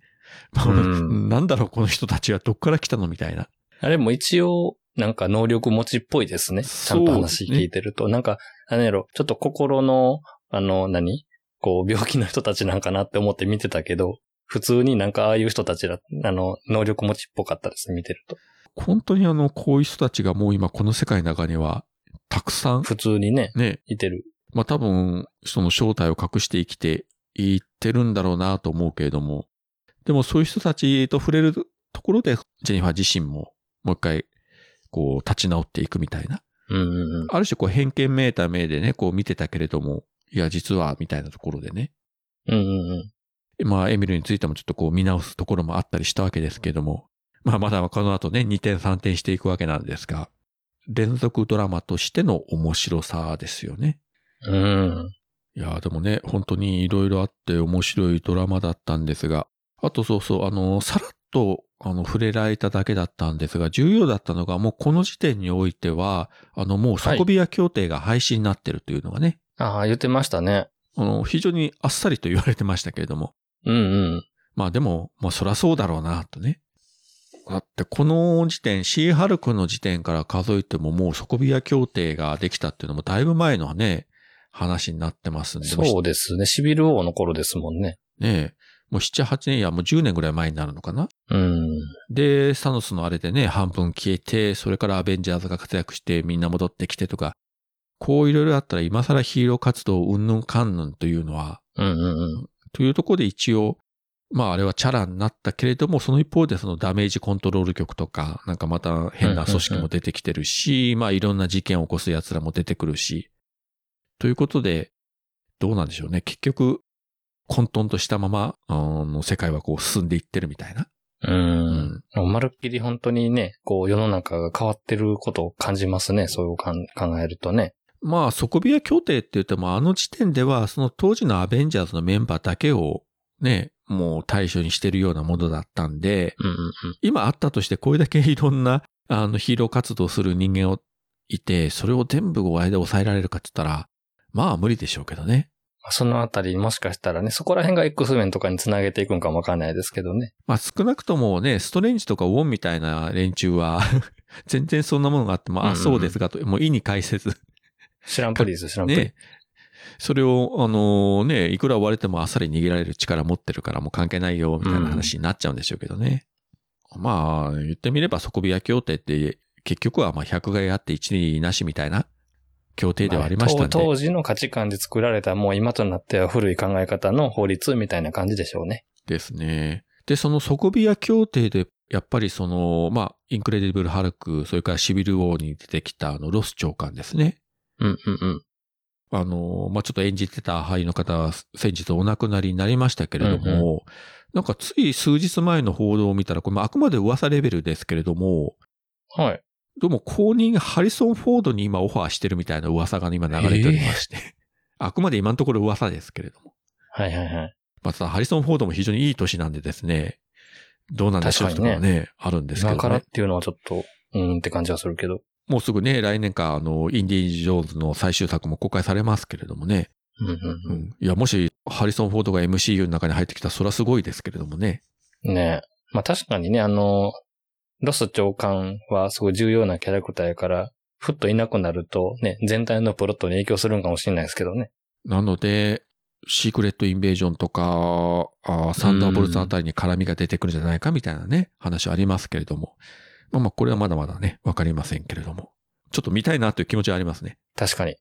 S1: うん *laughs*
S2: なんだろう、この人たちはどっから来たのみたいな。
S1: あれも一応、なんか能力持ちっぽいですね。ちゃんと話聞いてると。なんか、あのやろ、ちょっと心の、あの、何？こう、病気の人たちなんかなって思って見てたけど、普通になんかああいう人たちだ、あの、能力持ちっぽかったですね、見てると。
S2: 本当にあの、こういう人たちがもう今この世界の中には、たくさん、
S1: 普通にね、
S2: ね、
S1: いてる。
S2: まあ多分、その正体を隠して生きていってるんだろうなと思うけれども、でもそういう人たちと触れるところで、ジェニファー自身ももう一回、こう、立ち直っていくみたいな。
S1: うんうんうん。
S2: ある種こう偏見めいた目でね、こう見てたけれども、いや、実は、みたいなところでね。
S1: うんうんうん。
S2: まあ、エミルについてもちょっとこう見直すところもあったりしたわけですけれども、まあ、まだこの後ね、2点3点していくわけなんですが、連続ドラマとしての面白さですよね。
S1: うん。
S2: いやーでもね、本当にいろいろあって面白いドラマだったんですが、あとそうそう、あの、さらっと、あの、触れられただけだったんですが、重要だったのが、もうこの時点においては、あの、もうソコビア協定が廃止になってるというのがね、
S1: ああ、言ってましたね。
S2: あの、非常にあっさりと言われてましたけれども、
S1: うんうん。
S2: まあでも、まあそらそうだろうな、とね。だってこの時点、シーハルクの時点から数えてももうソコビア協定ができたっていうのもだいぶ前のね、話になってますんで。
S1: そうですね。シビル王の頃ですもんね。
S2: ねえ。もう7、8年やもう10年ぐらい前になるのかな？
S1: うん。
S2: で、サノスのあれでね、半分消えて、それからアベンジャーズが活躍してみんな戻ってきてとか、こういろいろあったら今更ヒーロー活動うんぬんかんぬんというのは、
S1: うんうんうん。
S2: というところで一応、まああれはチャラになったけれども、その一方でそのダメージコントロール局とか、なんかまた変な組織も出てきてるし、まあいろんな事件を起こす奴らも出てくるし、ということで、どうなんでしょうね。結局、混沌としたまま、あの世界はこう進んでいってるみたいな。
S1: うん。まるっきり本当にね、こう世の中が変わってることを感じますね。そういうかん考えるとね。
S2: まあ、底ビア協定って言っても、あの時点では、その当時のアベンジャーズのメンバーだけをね、もう対象にしてるようなものだったんで、
S1: うんうんうん。
S2: 今あったとしてこれだけいろんな、あの、ヒーロー活動する人間をいて、それを全部お間で抑えられるかって言ったら、まあ無理でしょうけどね。
S1: そのあたりもしかしたらね、そこら辺が X 面とかにつなげていくんかもわかんないですけどね。
S2: まあ少なくともね、ストレンジとかウォンみたいな連中は、*laughs* 全然そんなものがあっても、あ、
S1: うんうんうん
S2: そうですがと、もう意に介せず、
S1: 知らんぷりです、*laughs* 知らんぷり。
S2: ね。それを、あのね、いくら追われてもあっさり逃げられる力持ってるからもう関係ないよ、みたいな話になっちゃうんでしょうけどね。まあ、言ってみれば底ビア協定って、結局はまあ100害あって一理なしみたいな協定ではありましたんで。
S1: 当当時の価値観で作られたもう今となっては古い考え方の法律みたいな感じでしょうね。
S2: ですね。で、そのソコヴィア協定で、やっぱりその、まあ、インクレディブル・ハルク、それからシビル・ウォーに出てきたあの、ロス長官ですね。
S1: うんうんうん。
S2: あの、まあ、ちょっと演じてた俳優の方は先日お亡くなりになりましたけれども、
S1: うん
S2: なんかつい数日前の報道を見たら、これまああくまで噂レベルですけれども、
S1: はい。
S2: どうも公認ハリソン・フォードに今オファーしてるみたいな噂が今流れておりまして、*laughs* あくまで今のところ噂ですけれども。
S1: はいはいはい。
S2: またハリソン・フォードも非常にいい年なんでですね、どうなんでしょうとかは
S1: 確か
S2: ね、あるんですけどね。
S1: 今からっていうのはちょっと、うんって感じはするけど。
S2: もうすぐね、来年か、あの、インディ・ジョーンズの最終作も公開されますけれどもね。
S1: うんうん
S2: うん。いや、もし、ハリソン・フォードが MCU の中に入ってきたら、それはすごいですけれどもね。
S1: うん。ねえ。まあ確かにね、あの、ロス長官はすごい重要なキャラクターやから、ふっといなくなるとね、全体のプロットに影響するんかもしれないですけどね。
S2: なので、シークレット・インベージョンとか、あサンダーボルツあたりに絡みが出てくるんじゃないかみたいなね、話はありますけれども。まあまあ、これはまだまだね、わかりませんけれども。ちょっと見たいなという気持ちはありますね。
S1: 確かに。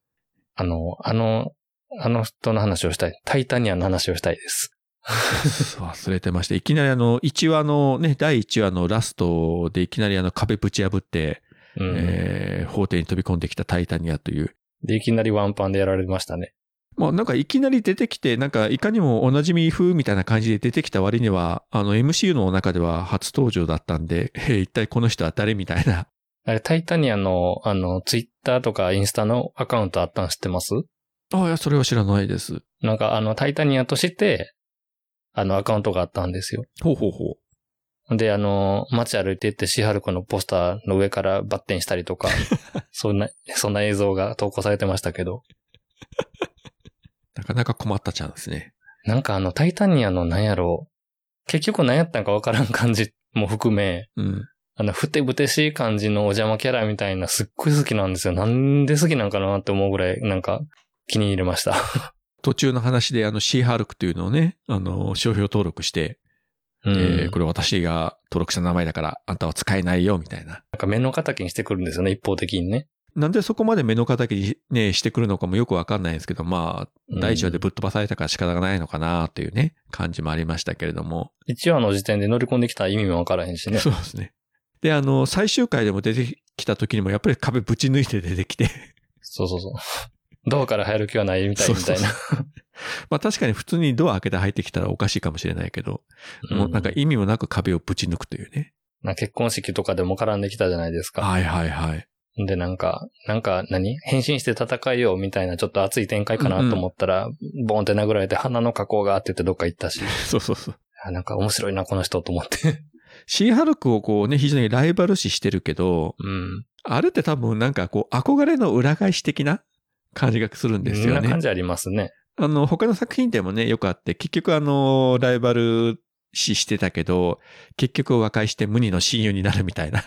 S1: あの、あの、あの人の話をしたい。タイタニアンの話をしたいです。
S2: 忘れてました。いきなりあの、1話のね、第1話のラストでいきなりあの壁ぶち破って、
S1: うん。
S2: えー、法廷に飛び込んできたタイタニアという。
S1: で、いきなりワンパンでやられましたね。
S2: まあなんかいきなり出てきて、なんかいかにもおなじみ風みたいな感じで出てきた割には、あの MCU の中では初登場だったんで、えー一体この人は誰みたいな。
S1: あれ、タイタニアンの、あの、ツイッターとかインスタのアカウントあったん知ってます？
S2: ああ、いや、それは知らないです。
S1: なんか、あの、タイタニアとして、あの、アカウントがあったんですよ。
S2: ほうほうほう。
S1: で、あの、街歩いてってシハルコのポスターの上からバッテンしたりとか、*laughs* そんな、そんな映像が投稿されてましたけど、
S2: なかなか困ったちゃんですね。
S1: なんかあの、タイタニアのなんやろう、結局何やったんかわからん感じも含め、
S2: うん。
S1: あの、ふてぶてしい感じのお邪魔キャラみたいなすっごい好きなんですよ。なんで好きなんかなって思うぐらい、なんか気に入れました。*laughs*
S2: 途中の話であのシーハルクというのをね、あの、商標登録して、
S1: うん。
S2: えーこれ私が登録した名前だから、あんたは使えないよ、みたいな。
S1: なんか目の敵にしてくるんですよね、一方的にね。
S2: なんでそこまで目の敵にね、してくるのかもよくわかんないですけど、まあ、
S1: うん
S2: 第一話でぶっ飛ばされたから仕方がないのかなというね、感じもありましたけれども。
S1: 一話の時点で乗り込んできた意味もわからへんしね。
S2: そうですね。で、あの、最終回でも出てきた時にもやっぱり壁ぶち抜いて出てきて、
S1: そうそうそう。ドアから入る気はないみたいみたいな。*laughs*
S2: まあ確かに普通にドア開けて入ってきたらおかしいかもしれないけど、もうなんか意味もなく壁をぶち抜くというね。
S1: な結婚式とかでも絡んできたじゃないですか。
S2: はいはいはい。
S1: で、なんか、なんか何変身して戦いようみたいなちょっと熱い展開かなと思ったら、ボーンって殴られて鼻の加工があって言ってどっか行ったし、
S2: そうそうそう。
S1: あなんか面白いな、この人と思って。
S2: シーハルクをこうね、非常にライバル視してるけど、
S1: うん。
S2: あれって多分なんかこう憧れの裏返し的な感じがするんですよね
S1: そんな感。じありますね。
S2: あの、他の作品でもね、よくあって、結局あの、ライバル視してたけど、結局和解して無二の親友になるみたいな。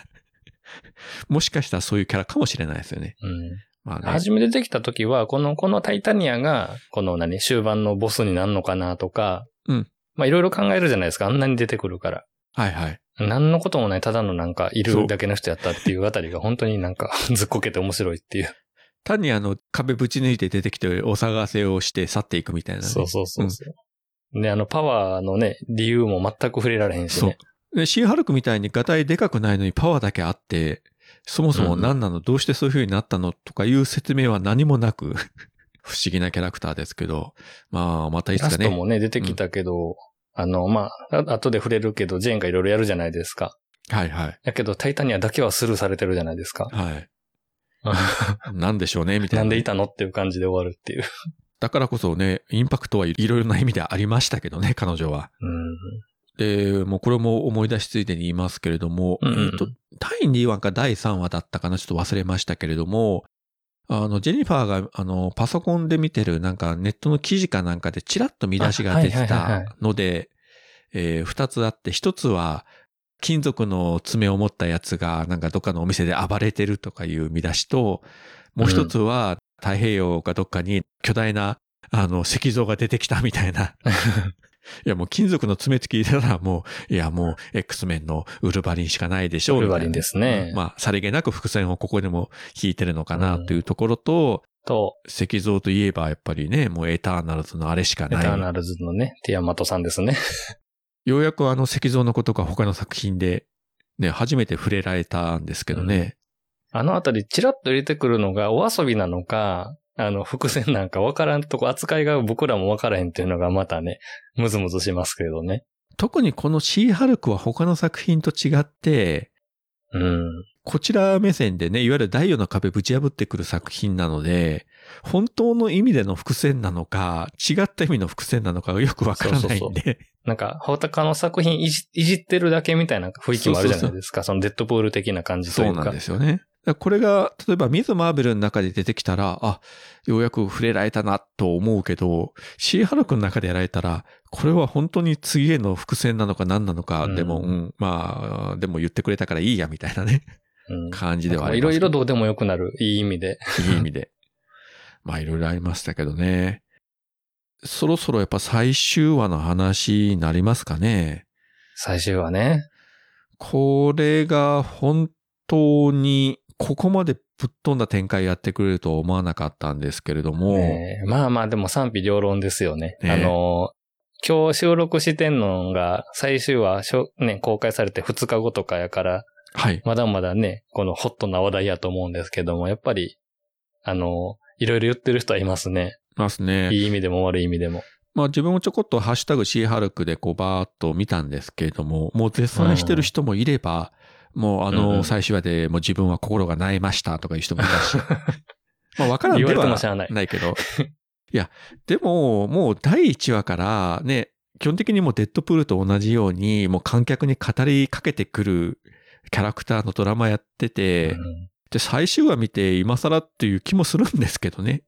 S2: *laughs* もしかしたらそういうキャラかもしれないですよね。
S1: うん。
S2: まあね。
S1: 初め出てきた時は、この、このタイタニアが、この何、終盤のボスになるのかなとか、
S2: うん。
S1: まあいろいろ考えるじゃないですか。あんなに出てくるから。
S2: はいはい。
S1: 何のこともない、ただのなんか、いるだけの人やったっていうあたりが本当になんか、*laughs* ずっこけて面白いっていう。
S2: 単にあの、壁ぶち抜いて出てきてお探せをして去っていくみたいなね。
S1: そうそうそうそう。で、あの、パワーのね、理由も全く触れられへんし
S2: そうシーハルクみたいにガタイでかくないのにパワーだけあって、そもそも何なの、どうしてそういう風になったのとかいう説明は何もなく、*laughs* 不思議なキャラクターですけど、まあ、またいつ
S1: ラ
S2: かね。
S1: ストもね、出てきたけど、あの、まあ、あ後で触れるけど、ジェーンがいろいろやるじゃないですか。
S2: はいはい。
S1: やけど、タイタニアだけはスルーされてるじゃないですか。
S2: はい。*laughs* なんでしょうね、みたいな。
S1: なんでいたのっていう感じで終わるっていう。
S2: だからこそね、インパクトはいろいろな意味でありましたけどね、彼女は。
S1: うん。
S2: で、もうこれも思い出しついでに言いますけれども、
S1: うんうんうん
S2: えっと、第2話か第3話だったかな、ちょっと忘れましたけれども、あの、ジェニファーが、あの、パソコンで見てる、なんかネットの記事かなんかでチラッと見出しが出てたので、えー二つあって、一つは、金属の爪を持ったやつが、なんかどっかのお店で暴れてるとかいう見出しと、もう一つは、太平洋かどっかに巨大な、あの、石像が出てきたみたいな。*laughs* いや、もう金属の爪って聞いたらもう、いや、もう X メンのウルヴァリンしかないでしょう。
S1: ウルヴァリンですね
S2: うんまあ、さりげなく伏線をここでも引いてるのかなというところと、
S1: と、
S2: 石像といえばやっぱりね、もうエターナルズのあれしか
S1: エタ
S2: ない。
S1: ーナルズのね、ティアマトさんですね。
S2: ようやくあの石像のことが他の作品で、ね、初めて触れられたんですけどね。
S1: あのあたり、チラッと入れてくるのがお遊びなのか、あの、伏線なんかわからんとこ、扱いが僕らもわからへんっていうのがまたね、ムズムズしますけどね。
S2: 特にこのシーハルクは他の作品と違って、
S1: うん。
S2: こちら目線でね、いわゆる第四の壁ぶち破ってくる作品なので、本当の意味での伏線なのか、違った意味の伏線なのかがよくわからないんで。
S1: なんか、他の作品いじいじってるだけみたいな雰囲気もあるじゃないですか。そのデッドプール的な感じというか。
S2: そうなんですよね。これが、例えばミズ・マーベルの中で出てきたら、あ、ようやく触れられたなと思うけど、シーハルクの中でやられたら、これは本当に次への伏線なのか何なのか、
S1: うん
S2: でも、うん、まあ、でも言ってくれたからいいや、みたいなね、
S1: うん。
S2: 感じではあります。
S1: いろいろどうでもよくなる、いい意味で。
S2: いい意味で。まあ、いろいろありましたけどね。そろそろやっぱ最終話の話になりますかね。
S1: 最終はね。
S2: これが本当にここまでぶっ飛んだ展開やってくれるとは思わなかったんですけれども、
S1: まあまあでも賛否両論ですよね。
S2: ねえ
S1: あの、今日収録してんのが最終話、ね、公開されて2日後とかやから、
S2: はい。
S1: まだまだね、このホットな話題やと思うんですけども、やっぱり、あの、いろいろ言ってる人はいますね。
S2: ますね。
S1: いい意味でも悪い意味でも。
S2: まあ自分もちょこっとハッシュタグシーハルクでこうバーっと見たんですけれども、もう絶賛してる人もいれば、もう
S1: んうん
S2: の最終話でもう自分は心が萎えましたとかいう人もいたし、*laughs* まあわからんでは
S1: ない
S2: けど、いや、でももう第1話からね、基本的にもうデッドプールと同じように、もう観客に語りかけてくるキャラクターのドラマやってて、
S1: うん
S2: で、最終話見て今更っていう気もするんですけどね。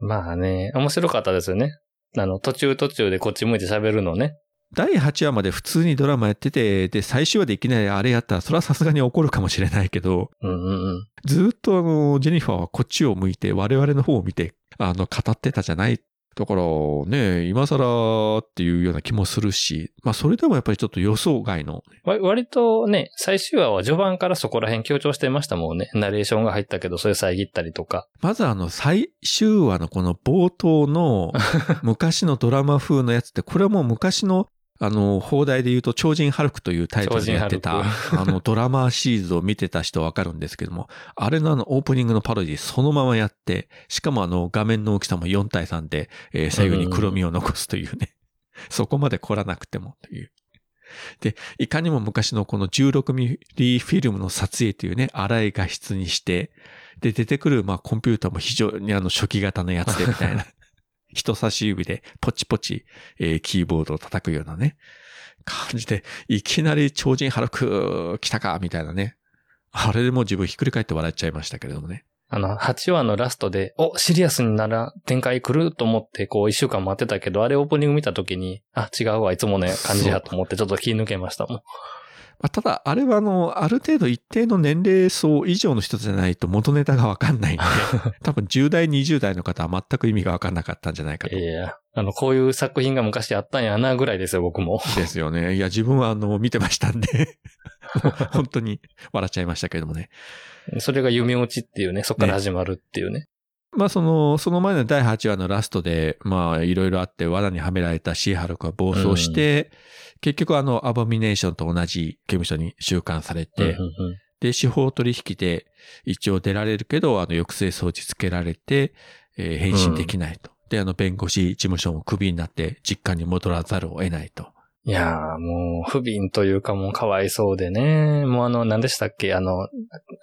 S1: まあね、面白かったですよね。あの、途中途中でこっち向いて喋るのね。
S2: 第8話まで普通にドラマやってて、で、最終話でいきなりあれやったら、それはさすがに怒るかもしれないけど、
S1: うんうんうん。
S2: ずっとあの、ジェニファーはこっちを向いて、我々の方を見て、あの、語ってたじゃない。だから、ね、今更っていうような気もするし、まあ、それでもやっぱりちょっと予想外の、
S1: わ割とね、最終話は序盤からそこら辺強調してましたもんね。ナレーションが入ったけど、それ遮ったりとか。
S2: まずあの、最終話のこの冒頭の *laughs* 昔のドラマ風のやつって、これはもう昔の、あの、放題で言うと、超人ハルクというタイトルでやってた、あの、ドラマシリーズを見てた人わかるんですけども、あれのあの、オープニングのパロディそのままやって、しかもあの、画面の大きさも4対3で、えー最後に黒みを残すというね。*laughs* そこまで凝らなくてもという。で、いかにも昔のこの16ミリフィルムの撮影というね、荒い画質にして、で、出てくる、まあ、コンピューターも非常にあの、初期型のやつでみたいな。人差し指でポチポチ、えーキーボードを叩くようなね、感じで、いきなり超人ハルク来たかみたいなね。あれでもう自分ひっくり返って笑っちゃいましたけれどもね。
S1: あの、8話のラストで、お、シリアスになら展開来ると思って、こう、一週間待ってたけど、あれオープニング見た時に、あ、違うわ、いつもの感じやと思って、ちょっと気抜けましたもん。
S2: まあ、ただ、あれはあの、ある程度一定の年齢層以上の人じゃないと元ネタがわかんないんで、*laughs* 多分10代、20代の方は全く意味がわかんなかったんじゃないかと。
S1: いや、あの、こういう作品が昔あったんやなぐらいですよ、僕も。
S2: ですよね。いや、自分はあの、見てましたんで *laughs* 本当に笑っちゃいましたけれどもね。
S1: それが夢落ちっていうね、そこから始まるっていうね。ね
S2: まあその、その前の第8話のラストで、まあいろいろあって罠にはめられたシーハルクは暴走して、うん結局あの、アボミネーションと同じ刑務所に収監されて、で、司法取引で一応出られるけど、あの、抑制装置つけられて、えー、返信できないと。で、あの、弁護士事務所もクビになって実家に戻らざるを得ないと。
S1: いやー、もう、不憫というかもうかわいそうでね。もうあの、何でしたっけ？あの、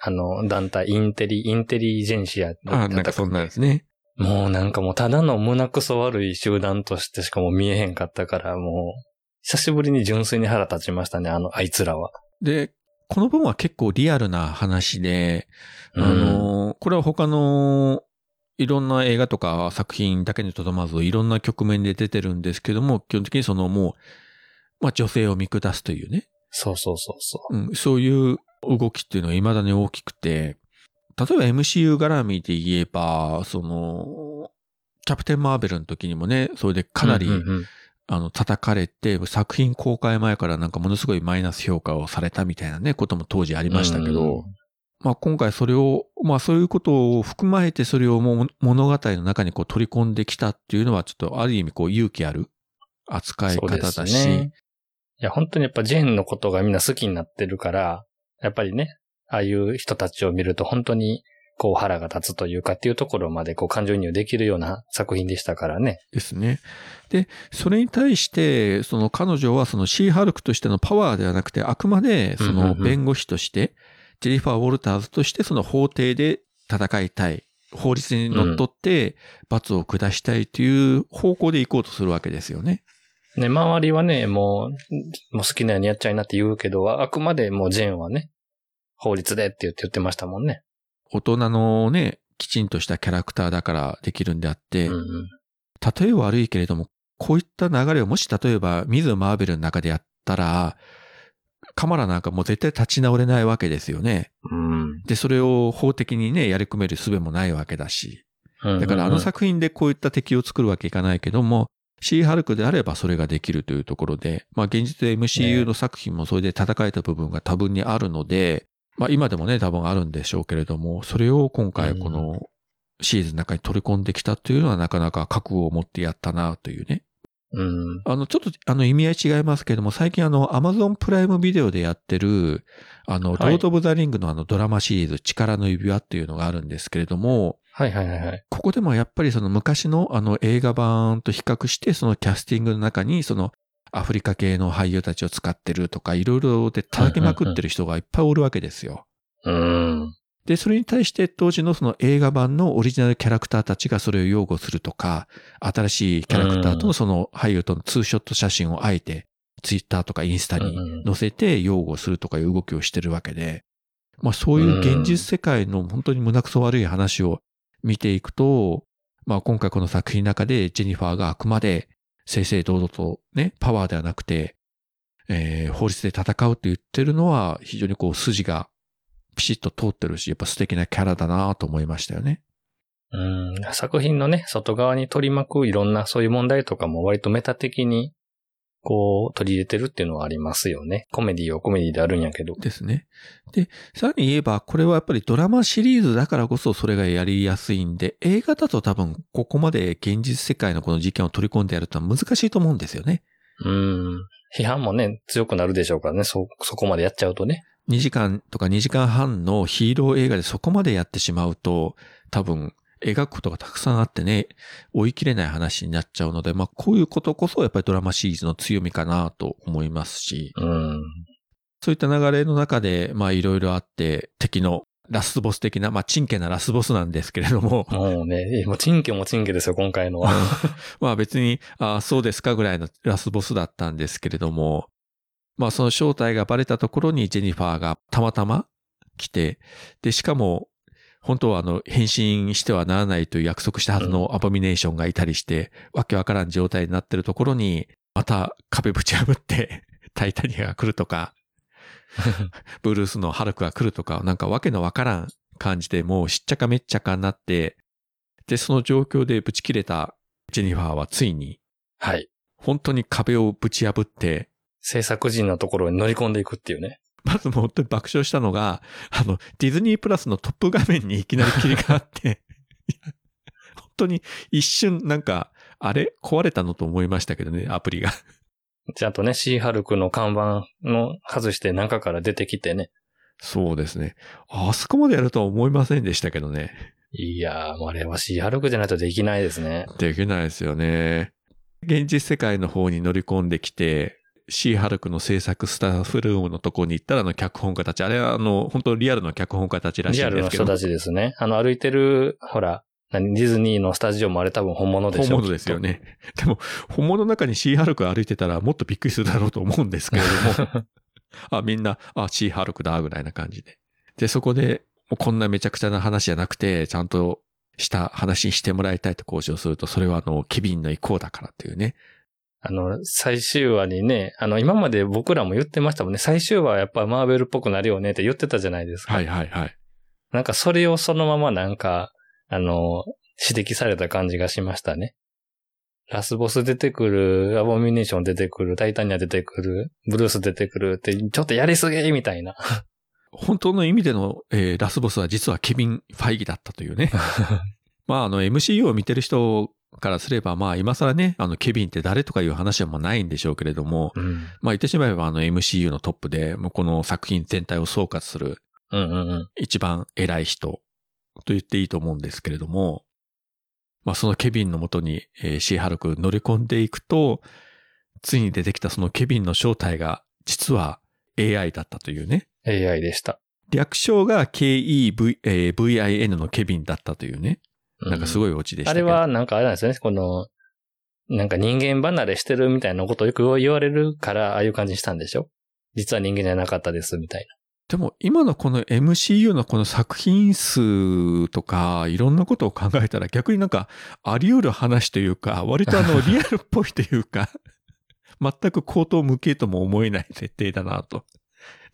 S1: あの、団体、インテリ、インテリジェンシア。
S2: あ、なんかそんなんですね。
S1: もうなんかもうただの胸くそ悪い集団としてしかも見えへんかったから、もう、久しぶりに純粋に腹立ちましたね、あの、あいつらは。
S2: で、この分は結構リアルな話で、あの、これは他のいろんな映画とか作品だけにとどまずいろんな局面で出てるんですけども、基本的にそのもう、まあ女性を見下すというね。
S1: そうそうそうそ
S2: う。うん、そういう動きっていうのは未だに大きくて、例えば MCU 絡みで言えば、その、キャプテン・マーベルの時にもね、それでかなり、うんうんうんあの、叩かれて、作品公開前からなんかものすごいマイナス評価をされたみたいなね、ことも当時ありましたけど、まあ今回それを、まあそういうことを含まれてそれをも物語の中にこう取り込んできたっていうのはちょっとある意味こう勇気ある扱い方だし。ね、
S1: いや本当にやっぱジェーンのことがみんな好きになってるから、やっぱりね、ああいう人たちを見ると本当にこう腹が立つというかっていうところまでこう感情移入できるような作品でしたからね。
S2: ですね。で、それに対して、その彼女はそのシーハルクとしてのパワーではなくて、あくまでその弁護士として、ジェリファー・ウォルターズとしてその法廷で戦いたい。法律にのっとって罰を下したいという方向で行こうとするわけですよね。
S1: ね、周りはね、もう、もう好きなようにやっちゃいなって言うけど、あくまでもうジェーンはね、法律でって言ってましたもんね。
S2: 大人のね、きちんとしたキャラクターだからできるんであって、うんうん、例え悪いけれども、こういった流れをもし例えば、ミズ・マーベルの中でやったら、カマラなんかもう絶対立ち直れないわけですよね。うん、で、それを法的にね、やり込める術もないわけだし。だからあの作品でこういった敵を作るわけいかないけども、シーハルクであればそれができるというところで、まあ現実で MCU の作品もそれで戦えた部分が多分にあるので、まあ今でもね、多分あるんでしょうけれども、それを今回このシーズンの中に取り込んできたというのはなかなか覚悟を持ってやったなというね。うん、あの、ちょっと、あの、意味合い違いますけれども、最近あの、アマゾンプライムビデオでやってる、あの、はい、ロード・オブ・ザ・リングのあの、ドラマシリーズ、力の指輪っていうのがあるんですけれども、
S1: はいはいはい。
S2: ここでもやっぱりその昔のあの映画版と比較して、そのキャスティングの中に、そのアフリカ系の俳優たちを使ってるとか、いろいろで叩きまくってる人がいっぱいおるわけですよ。うん。で、それに対して当時のその映画版のオリジナルキャラクターたちがそれを擁護するとか、新しいキャラクターとのその俳優とのツーショット写真をあえてツイッターとかインスタに載せて擁護するとかいう動きをしてるわけで、まあそういう現実世界の本当に胸くそ悪い話を見ていくと、まあ今回この作品の中でジェニファーがあくまで正々堂々とね、パワーではなくて、えー、法律で戦うって言ってるのは非常にこう筋がピシッと通ってるし、やっぱ素敵なキャラだなと思いましたよね。
S1: うん、作品のね、外側に取り巻くいろんなそういう問題とかも割とメタ的にこう、取り入れてるっていうのはありますよね。コメディをコメディであるんやけど。
S2: ですね。で、さらに言えば、これはやっぱりドラマシリーズだからこそそれがやりやすいんで、映画だと多分ここまで現実世界のこの事件を取り込んでやるとは難しいと思うんですよね。
S1: うん。批判もね、強くなるでしょうからね。そ、そこまでやっちゃうとね。
S2: 2時間とか2時間半のヒーロー映画でそこまでやってしまうと、多分描くことがたくさんあってね、追い切れない話になっちゃうので、まあこういうことこそやっぱりドラマシリーズの強みかなと思いますし、うん、そういった流れの中で、まあいろいろあって、敵のラスボス的な、まあ、チンケなラスボスなんですけれども。
S1: もうね、もうチンケもチンケですよ、今回のは。*laughs*
S2: まあ別に、ああ、そうですかぐらいのラスボスだったんですけれども、まあその正体がバレたところにジェニファーがたまたま来て、で、しかも本当はあの、変身してはならないという約束したはずのアボミネーションがいたりして、わけわからん状態になってるところに、また壁ぶち破って、*laughs* タイタニアが来るとか、*laughs* ブルースのハルクが来るとか、なんかわけのわからん感じでもうしっちゃかめっちゃかになって、で、その状況でぶち切れたジェニファーはついに、
S1: はい。
S2: 本当に壁をぶち破って、
S1: 制作陣のところに乗り込んでいくっていうね。
S2: まずもう本当に爆笑したのが、あの、ディズニープラスのトップ画面にいきなり切り替わって、*laughs* 本当に一瞬なんか、あれ？壊れたのと思いましたけどね、アプリが。
S1: ちゃんとね、シーハルクの看板の外して中から出てきてね。
S2: そうですね。あそこまでやるとは思いませんでしたけどね。
S1: いやー、あれはシーハルクじゃないとできないですね。
S2: できないですよね。現実世界の方に乗り込んできて、シーハルクの制作スタッフルームのとこに行ったらあの脚本家たち、あれはあの、本当リアルの脚本家たちらしい
S1: リア
S2: んですけど。
S1: ルの人たちですね。あの歩いてる、ほら、何ディズニーのスタジオもあれ多分本物でしょ。
S2: 本物ですよね。でも、本物の中にシーハルク歩いてたらもっとびっくりするだろうと思うんですけれども、*laughs* あ、みんな、あ、シーハルクだ、ぐらいな感じで。で、そこで、こんなめちゃくちゃな話じゃなくて、ちゃんとした話にしてもらいたいと交渉すると、それはあの、ケビンの意向だからっていうね。
S1: あの、最終話にね、あの、今まで僕らも言ってましたもんね。最終話はやっぱマーベルっぽくなるよねって言ってたじゃないですか。
S2: はいはいはい。
S1: なんかそれをそのままなんか、あの、指摘された感じがしましたね。ラスボス出てくる、アボミネーション出てくる、タイタニア出てくる、ブルース出てくるって、ちょっとやりすぎみたいな。
S2: 本当の意味での、えーラスボスは実はケビン・ファイギだったというね。*laughs* まあ、あの、MCU を見てる人からすれば、まあ、今更ね、あの、ケビンって誰とかいう話はもうないんでしょうけれども、
S1: うん。
S2: まあ、言ってしまえば、あの、MCU のトップで、もうこの作品全体を総括する。一番偉い人と言っていいと思うんですけれども、まあ、そのケビンのもとに、えーシーハルク乗り込んでいくと、ついに出てきたそのケビンの正体が、実は AI だったというね。
S1: AI でした。
S2: 略称が KEVIN、えー VIN のケビンだったというね。なんかす
S1: い。
S2: ごいオチでしたけど。
S1: あれはなんかあれなんですよね。この、なんか人間離れしてるみたいなことをよく言われるから、ああいう感じにしたんでしょ？実は人間じゃなかったです、みたい
S2: でも今のこの MCU のこの作品数とかいろんなことを考えたら逆になんかあり得る話というか割とあの *laughs* リアルっぽいというか全く口頭無形とも思えない設定だなと。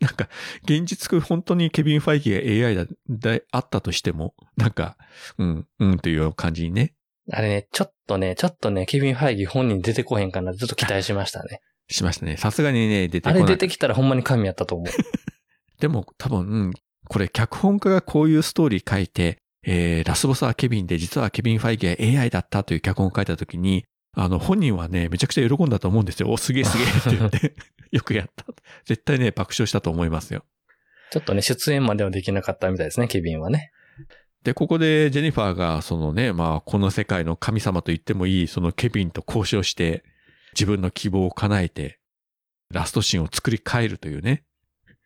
S2: *laughs* なんか現実本当にケビン・ファイギーが AI だであったとしてもなんかうんうんという感じにね
S1: な。あれね、ちょっとね、ちょっとね、ケビン・ファイギー本人出てこへんかなちょっと期待しましたね。*laughs*
S2: しましたね。さすがにね出てこ
S1: あ
S2: ない。
S1: れ出てきたらほんまに神やったと思う。*laughs*
S2: でも多分、うんこれ脚本家がこういうストーリー書いて、えー、ラスボスはケビンで実はケビン・ファイギーが AI だったという脚本を書いたときに、あの、本人はね、めちゃくちゃ喜んだと思うんですよ。お、すげえすげえって言って、*laughs* よくやった。絶対ね、爆笑したと思いますよ。
S1: ちょっとね、出演まではできなかったみたいですね、ケビンはね。
S2: で、ここでジェニファーが、そのね、まあ、この世界の神様と言ってもいい、そのケビンと交渉して、自分の希望を叶えて、ラストシーンを作り変えるというね。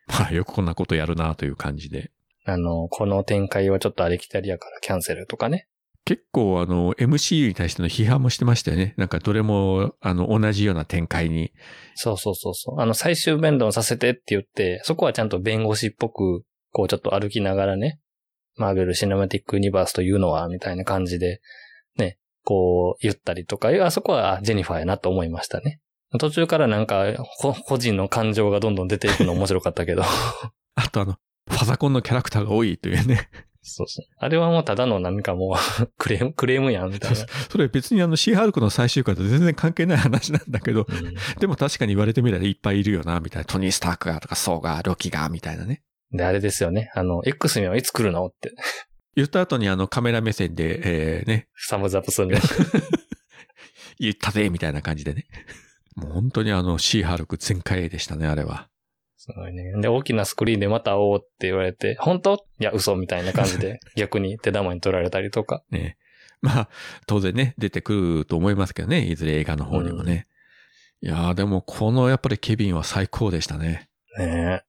S2: まあ、よくこんなことやるなという感じで。
S1: あの、この展開はちょっとありきたりやからキャンセルとかね。
S2: 結構あの MCU に対しての批判もしてましたよね。なんかどれもあの同じような展開に。
S1: そうそうそうそう。あの、最終弁論させてって言って、そこはちゃんと弁護士っぽく、こうちょっと歩きながらね、マーベル・シネマティック・ユニバースというのは、みたいな感じで、ね、こう言ったりとか、あそこはあジェニファーやなと思いましたね。途中からなんか、こ個人の感情がどんどん出ていくの面白かったけど。*laughs*
S2: あとあの、ファザコンのキャラクターが多いというね。
S1: そうそう。あれはもうただの何かもう *laughs* クレーム、クレームやん、みたいな。
S2: それ別にあのシーハルクの最終回と全然関係ない話なんだけど、
S1: うん
S2: でも確かに言われてみればいっぱいいるよな、みたいな。トニー・スタークがとか、ソーが、ロキが、みたいなね。
S1: で、あれですよね。あの、X にはいつ来るのって、
S2: 言った後にあのカメラ目線で、えー、ね、
S1: サムズアップするんで。*laughs*
S2: 言ったぜ、みたいな感じでね。もう本当にあのシーハルク全開でしたね、あれは。
S1: すごいね。で、大きなスクリーンでまた会おうって言われて、本当？いや、嘘みたいな感じで、*laughs* 逆に手玉に取られたりとか。
S2: ね。まあ、当然ね、出てくると思いますけどね、いずれ映画の方にもね。いやーでもこのやっぱりケビンは最高でしたね。
S1: ねえ。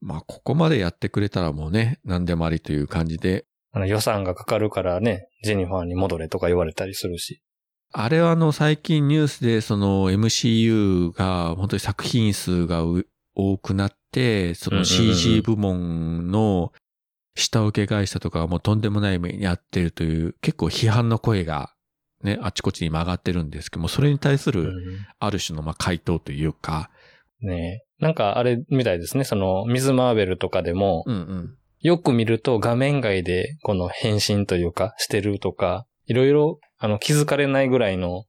S2: まあ、ここまでやってくれたらもうね、何でもありという感じで、
S1: あの予算がかかるからね、ジェニファーに戻れとか言われたりするし。
S2: あれはあの最近ニュースでその MCU が本当に作品数がう多くなって、その CG 部門の下請け会社とかはもうとんでもない目に遭ってるという結構批判の声がね、あちこちに曲がってるんですけども、それに対するある種のまあ回答というか、
S1: ねなんかあれみたいですね。その、水マーベルとかでも、
S2: うんうん。
S1: よく見ると画面外でこの変身というかしてるとか、いろいろあの気づかれないぐらいの、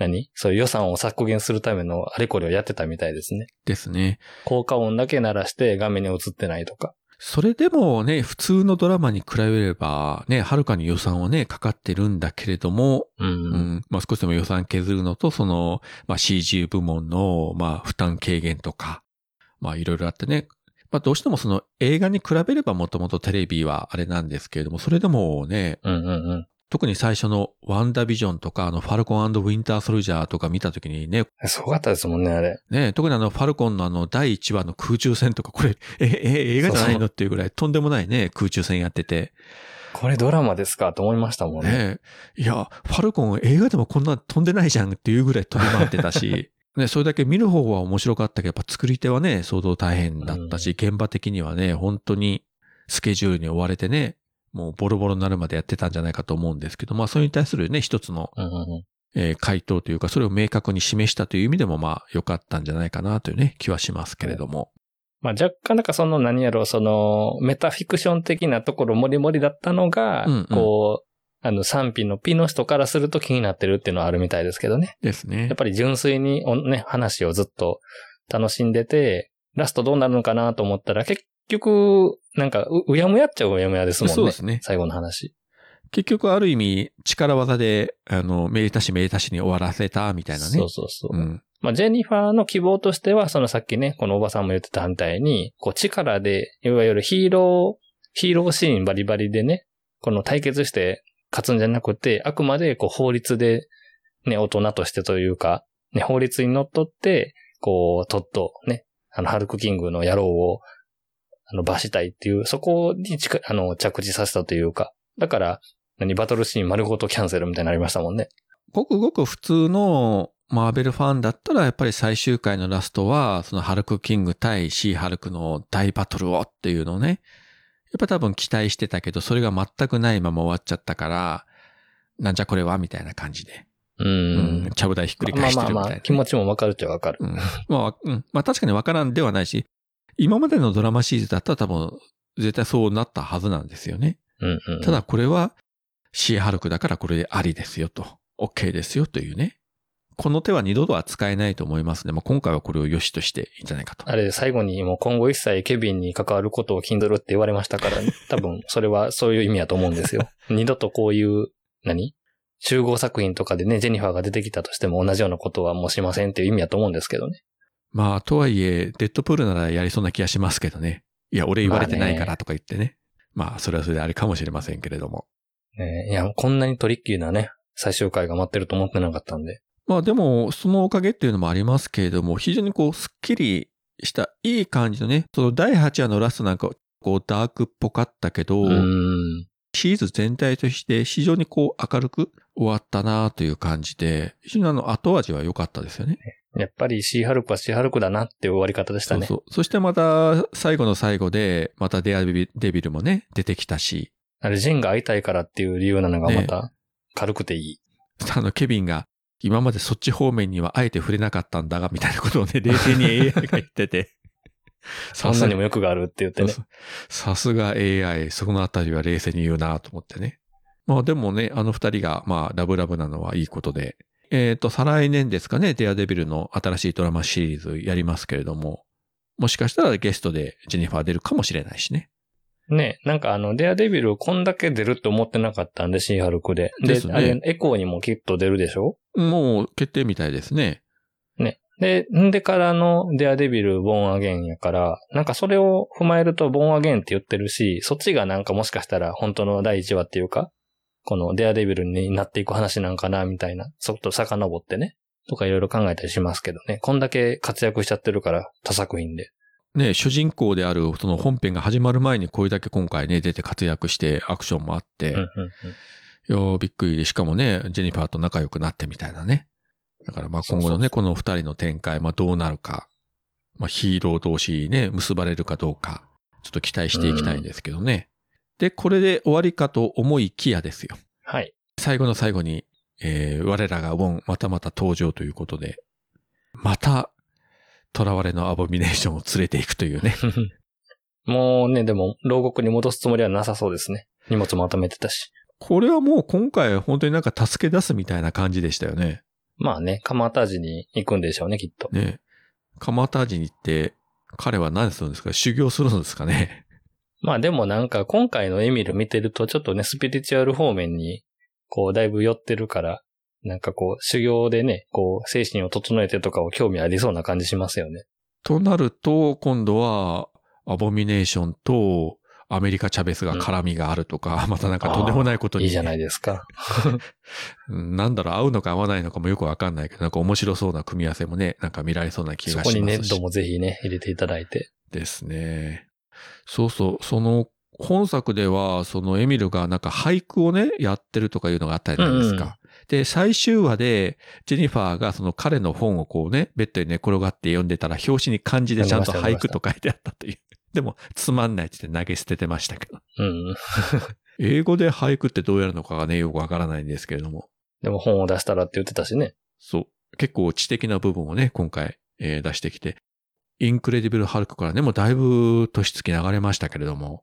S1: 何？そういう予算を削減するためのあれこれをやってたみたいですね。
S2: ですね。
S1: 効果音だけ鳴らして画面に映ってないとか。
S2: それでもね、普通のドラマに比べればね、はるかに予算はね、かかってるんだけれども、
S1: うん。
S2: うん、まあ少しでも予算削るのと、その、まあ CG 部門の、まあ負担軽減とか、まあいろいろあってね、まあどうしてもその映画に比べればもともとテレビはあれなんですけれども、それでもね、
S1: うんうんうん。
S2: 特に最初のワンダービジョンとか、あのファルコンウィンターソルジャーとか見たときにね、
S1: すごかったですもんね、あれ。
S2: ね、特にあのファルコンのあの第1話の空中戦とか、これ、*laughs* え、え、映画じゃないのっていうぐらいとんでもないね、空中戦やってて、
S1: これドラマですかと思いましたもんね。
S2: ねいや、ファルコン映画でもこんな飛んでないじゃんっていうぐらい飛び回ってたし、*laughs* ね、それだけ見る方は面白かったけど、やっぱ作り手はね、相当大変だったし、現場的にはね、本当にスケジュールに追われてね、もうボロボロになるまでやってたんじゃないかと思うんですけど、まあそれに対するね、一つの。えー回答というか、それを明確に示したという意味でもまあ良かったんじゃないかなというね、気はしますけれども。
S1: まあ若干なんかその何やろう、そのメタフィクション的なところもりもりだったのが、
S2: うんうん
S1: こう、あの賛否のピの人からすると気になってるっていうのはあるみたいですけどね。
S2: ですね
S1: やっ。ぱり純粋におね、話をずっと楽しんでて、ラストどうなるのかなと思ったら結局、なんかう、うやむやっちゃうやむやですもんね。
S2: そうですね
S1: 最後の話。
S2: 結局ある意味、力技で、あの、めでたしめでたしに終わらせたみたいなね。
S1: そうそうそう。
S2: うん。
S1: まあ、ジェニファーの希望としては、そのさっきね、このおばさんも言ってたみたいに、こう力で、いわゆるヒーロー、ヒーローシーンバリバリでね、この対決して勝つんじゃなくて、あくまでこう法律で、ね、大人としてというか、ね、法律にのっとって、こう、トット、ね、あの、ハルクキングの野郎を、あの、罰したいっていう、そこにちか、あの、着地させたというか、だから、何、バトルシーン丸ごとキャンセルみたいになりましたもんね。
S2: ごくごく普通のマーベルファンだったら、やっぱり最終回のラストは、そのハルクキング対シーハルクの大バトルをっていうのをね、やっぱ多分期待してたけど、それが全くないまま終わっちゃったから、なんじゃこれはみたいな感じで。
S1: う。
S2: うんん。ちゃぶ台ひっくり返してるみたいなね、
S1: まあまあまあ、気持ちもわかるっちゃわかる。
S2: うん。まあ、うん。まあ確かにわからんではないし、今までのドラマシリーズだったら多分、絶対そうなったはずなんですよね。
S1: うんうん。
S2: ただこれは、シーハルクだからこれでありですよと。OK ですよというね。この手は二度とは使えないと思いますね。まあ、今回はこれを良しとしていいんじゃないかと。
S1: あれ、最後にもう今後一切ケビンに関わることを Kindle って言われましたから、*laughs* 多分それはそういう意味だと思うんですよ。二度とこういう、何？集合作品とかでね、ジェニファーが出てきたとしても同じようなことはもうしませんっていう意味だと思うんですけどね。
S2: まあ、とはいえ、デッドプールならやりそうな気がしますけどね。いや、俺言われてないからとか言ってね。まあ、それはそれであれかもしれませんけれども。
S1: ねいや、こんなにトリッキーなね、最終回が待ってると思ってなかったんで。
S2: まあでも、そのおかげっていうのもありますけれども、非常にこう、スッキリしたいい感じのね、その第8話のラストなんか、こう、ダークっぽかったけど。シリーズ全体として非常にこう、明るく終わったなという感じで、非常にあの、後味は良かったですよね。
S1: やっぱりシーハルクはシーハルクだなって終わり方でしたね。
S2: そうそう。そしてまた、最後の最後で、またデアデビデビルもね、出てきたし、
S1: あれ、ジェンが会いたいからっていう理由なのがまた軽くていい。
S2: あの、ケビンが、今までそっち方面にはあえて触れなかったんだが、みたいなことをね、*laughs* 冷静に AI が言ってて。*laughs*
S1: そんなにも欲があるって言ってね。
S2: さすが AI、そこのあたりは冷静に言うなと思ってね。まあでもね、あの二人が、まあ、ラブラブなのはいいことで。えっ、と、再来年ですかね、デアデビルの新しいドラマシリーズやりますけれども、もしかしたらゲストでジェニファー出るかもしれないしね。
S1: ね、なんかあの、デアデビルこんだけ出るって思ってなかったんで、シーハルクで。で、
S2: ね
S1: あれ、エコーにもきっと出るでしょ？
S2: もう決定みたいですね。
S1: ね。で、んでからのデアデビル、ボーンアゲンやから、なんかそれを踏まえるとボーンアゲンって言ってるし、そっちがなんかもしかしたら本当の第一話っていうか、このデアデビルになっていく話なんかな、みたいな、そっと遡ってね、とかいろいろ考えたりしますけどね。こんだけ活躍しちゃってるから、他作品で。
S2: ね、主人公であるその本編が始まる前にこれだけ今回ね、出て活躍してアクションもあって、
S1: うんうんうん
S2: いやーびっくりで、しかもね、ジェニファーと仲良くなってみたいなね。だからまあ今後のね、この二人の展開、まあどうなるか、まあヒーロー同士ね、結ばれるかどうか、ちょっと期待していきたいんですけどね。で、これで終わりかと思いきやですよ。
S1: はい。
S2: 最後の最後に、えー我らがウォン、またまた登場ということで、また、囚われのアボミネーションを連れていくというね。*laughs*
S1: もうね、でも、牢獄に戻すつもりはなさそうですね。荷物まとめてたし。
S2: これはもう今回本当になんか助け出すみたいな感じでしたよね。
S1: まあね、蒲田寺に行くんでしょうね、きっと。
S2: ね。蒲田寺に行って、彼は何するんですか？修行するんですかね？
S1: まあでもなんか今回のエミル見てるとちょっとね、スピリチュアル方面に、こうだいぶ寄ってるから、なんかこう修行でね、こう精神を整えてとかを興味ありそうな感じしますよね。
S2: となると、今度は、アボミネーションとアメリカ・チャベスが絡みがあるとか、*laughs* またなんかとんでもないことに。
S1: いいじゃないですか。
S2: う *laughs* んなんだろう、合うのか合わないのかもよくわかんないけど、なんか面白そうな組み合わせもね、なんか見られそうな気
S1: そ
S2: がしますし。
S1: こにネットもぜひね、入れていただいて。
S2: ですね。そうそう、その、本作では、そのエミルがなんか俳句をね、やってるとかいうのがあったじゃないですか。
S1: うんうん
S2: で、最終話で、ジェニファーがその彼の本をこうね、ベッドに寝転がって読んでたら、表紙に漢字でちゃんと俳句と書いてあったという。*laughs* でも、つまんないって言って投げ捨ててましたけど。
S1: うん。*laughs*
S2: 英語で俳句ってどうやるのかがね、よくわからないんですけれども。
S1: でも本を出したらって言ってたしね。
S2: そう。結構知的な部分をね、今回、えー出してきて。インクレディブル・ハルクからね、もうだいぶ年月流れましたけれども、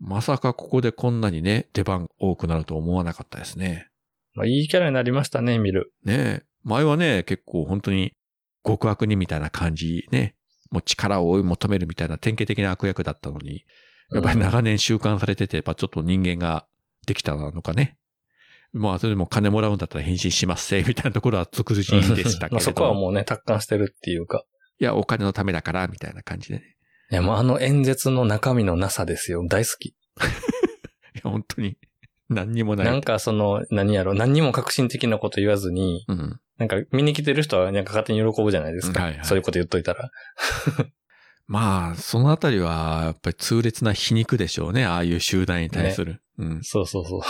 S2: まさかここでこんなにね、出番多くなると思わなかったですね。
S1: まあ、いいキャラになりましたね、見る。
S2: ねえ。前はね、結構本当に極悪人みたいな感じね。もう力を追い求めるみたいな典型的な悪役だったのに、やっぱり長年習慣されてて、やっぱちょっと人間ができたのかね。まあ、それでも金もらうんだったら返信しますせ、みたいなところはつくづじでしたけ
S1: まあ
S2: れど
S1: そこはもうね、達観してるっていうか。
S2: いや、お金のためだから、みたいな感じでね。
S1: いや、もうあの演説の中身のなさですよ。大好き。*laughs*
S2: いや、本当に、何にもない。
S1: なんかその、何やろ、何にも革新的なこと言わずに、
S2: うん。
S1: なんか見に来てる人はなんか勝手に喜ぶじゃないですか。
S2: はいはい
S1: そういうこと言っといたら。*laughs*
S2: まあ、そのあたりは、やっぱり痛烈な皮肉でしょうね。ああいう集団に対する。うん。
S1: そうそうそう。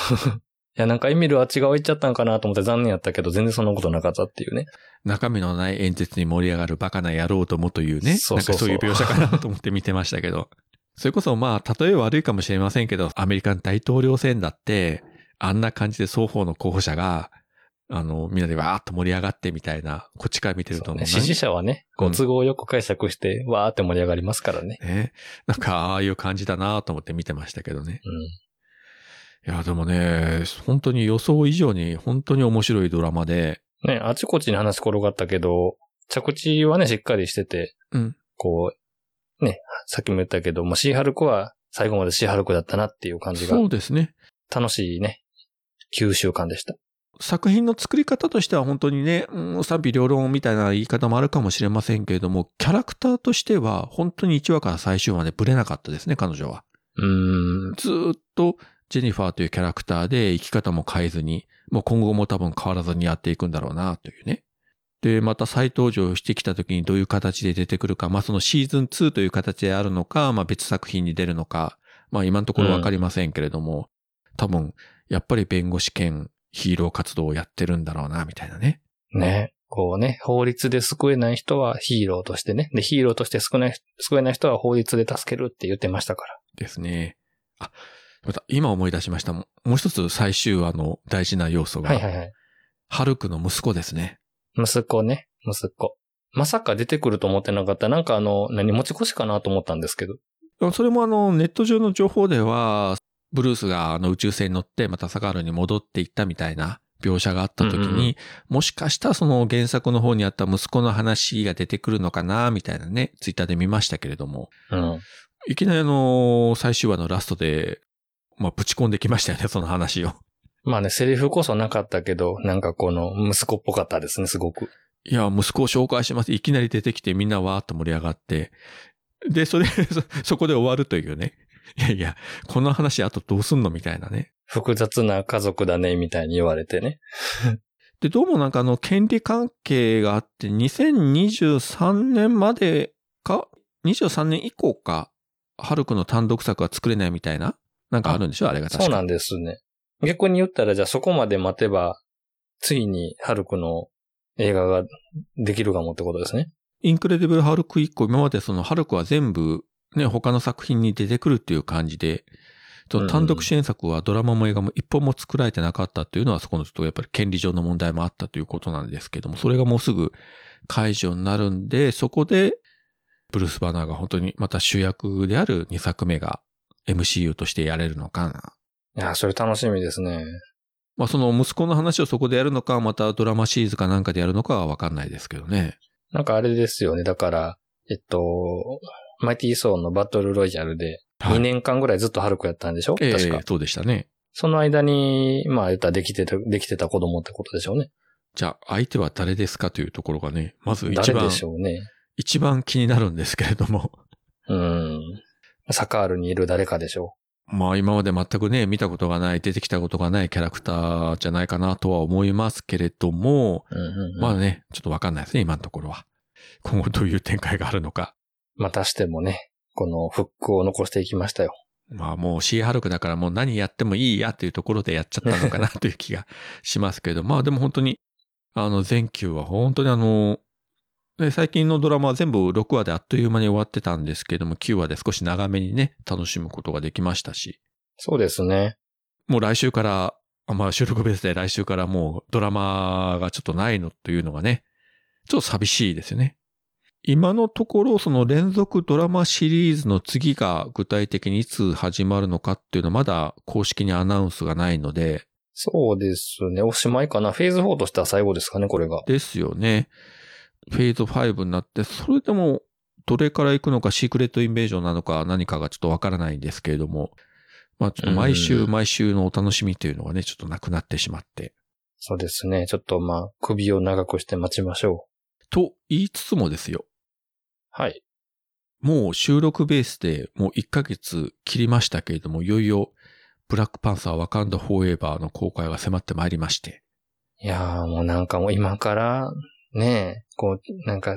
S1: いや、なんかエミルは違う言っちゃったんかなと思って残念やったけど、全然そんなことなかったっていうね。
S2: 中身のない演説に盛り上がるバカな野郎どもというね。
S1: そうそうそう
S2: なんかそういう描写かなと思って見てましたけど。それこそまあ、例え悪いかもしれませんけど、アメリカン大統領選だって、あんな感じで双方の候補者が、あの、みんなでわーっと盛り上がってみたいな、こっちから見てると
S1: ね支持者はね、こ
S2: う
S1: うん都合よく解釈して、わーって盛り上がりますからね。
S2: ね。なんか、ああいう感じだなと思って見てましたけどね。
S1: うん。
S2: いや、でもね、本当に予想以上に本当に面白いドラマで、
S1: ね、あちこちに話転がったけど、着地はね、しっかりしてて、
S2: うん
S1: こう、ね、さっきも言ったけど、もうシーハルクは最後までシーハルクだったなっていう感じが
S2: そうですね。
S1: 楽しいね、9週間でした。
S2: 作品の作り方としては本当にね、うん賛否両論みたいな言い方もあるかもしれませんけれども、キャラクターとしては本当に1話から最終話までブレなかったですね、彼女は。
S1: うーん。
S2: ずーっとジェニファーというキャラクターで生き方も変えずに、もう今後も多分変わらずにやっていくんだろうな、というね。で、また再登場してきた時にどういう形で出てくるか、まあそのシーズン2という形であるのか、まあ別作品に出るのか、まあ今のところわかりませんけれども、多分、やっぱり弁護士兼ヒーロー活動をやってるんだろうな、みたいなね。
S1: ね。こうね、法律で救えない人はヒーローとしてね。で、ヒーローとして救えない救えない人は法律で助けるって言ってましたから。
S2: ですね。あ、また今思い出しました。もう一つ最終話の大事な要素が、
S1: はいはいはい。
S2: ハルクの息子ですね。
S1: 息子ね、息子。まさか出てくると思ってなかった。なんかあの、何持ち越しかなと思ったんですけど。
S2: それもあの、ネット上の情報では、ブルースがあの宇宙船に乗ってまたサカールに戻っていったみたいな描写があった時に、
S1: うんうんうん
S2: もしかしたらその原作の方にあった息子の話が出てくるのかな、みたいなね、ツイッターで見ましたけれども、
S1: うん。
S2: いきなりあの、最終話のラストで、まあ、ぶち込んできましたよね、その話を。
S1: まあね、セリフこそなかったけど、なんかこの息子っぽかったですね、すごく。
S2: いや、息子を紹介します。いきなり出てきてみんなわーっと盛り上がって。で、それ、*laughs* そそこで終わるというね。いやいや、この話あとどうすんのみたいなね。
S1: 複雑な家族だね、みたいに言われてね。*laughs*
S2: で、どうもなんかあの、権利関係があって、2023年までか、23年以降か、ハルクの単独作は作れないみたいななんかあるんでしょ？あれが確か
S1: そうなんですね。逆に言ったら、じゃあそこまで待てば、ついにハルクの映画ができるかもってことですね。
S2: インクレディブル・ハルク以降、今までそのハルクは全部ね、他の作品に出てくるっていう感じでその単独支援作はドラマも映画も一本も作られてなかったっていうのは、そこのちょっとやっぱり権利上の問題もあったということなんですけども、それがもうすぐ解除になるんで、そこで、ブルース・バナーが本当にまた主役である2作目が MCU としてやれるのかな。
S1: いや、それ楽しみですね。
S2: まあその息子の話をそこでやるのか、またドラマシリーズかなんかでやるのかはわかんないですけどね。
S1: なんかあれですよね。だから、えっと、マイティーソーのバトルロイヤルで、
S2: はい
S1: 2年間ぐらいずっとハルクやったんでしょ、
S2: ええ
S1: 確か。
S2: そうでしたね。
S1: その間に、まあ言ったらできてた、できてた子供ってことでしょうね。
S2: じゃあ相手は誰ですかというところがね、まず一番
S1: 誰で、しょうね。
S2: 一番気になるんですけれども。
S1: うん。サカールにいる誰かでしょ
S2: まあ今まで全くね、見たことがない、出てきたことがないキャラクターじゃないかなとは思いますけれども、
S1: う。うんうんうん、
S2: まあね、ちょっとわかんないですね、今のところは。今後どういう展開があるのか。
S1: またしてもね、このフックを残していきましたよ。
S2: まあもうシーハルクだからもう何やってもいいやっていうところでやっちゃったのかなという気がしますけれど、*laughs* まあでも本当に、あの全球は本当にあの、ね最近のドラマは全部6話であっという間に終わってたんですけれども、9話で少し長めにね、楽しむことができましたし、
S1: そうですね。
S2: もう来週から、あまあ収録ベースで来週からもうドラマがちょっとないのというのがね、ちょっと寂しいですよね。今のところその連続ドラマシリーズの次が具体的にいつ始まるのかっていうのはまだ公式にアナウンスがないので、
S1: そうですね。おしまいかな。フェーズ4としては最後ですかね、これが。
S2: ですよね。フェーズ5になって、それでもどれから行くのかシークレットインベージョンなのか何かがちょっとわからないんですけれども、まあちょっと毎
S1: うん
S2: 週毎週のお楽しみというのがね、ちょっとなくなってしまって。
S1: そうですね。ちょっとまあ、首を長くして待ちましょう。
S2: と言いつつもですよ。
S1: はい。
S2: もう収録ベースでもう1ヶ月切りましたけれども、いよいよブラックパンサーワカンダフォーエバーの公開が迫ってまいりまして。
S1: いやーもうなんかもう今から、ねえ、こう、なんか、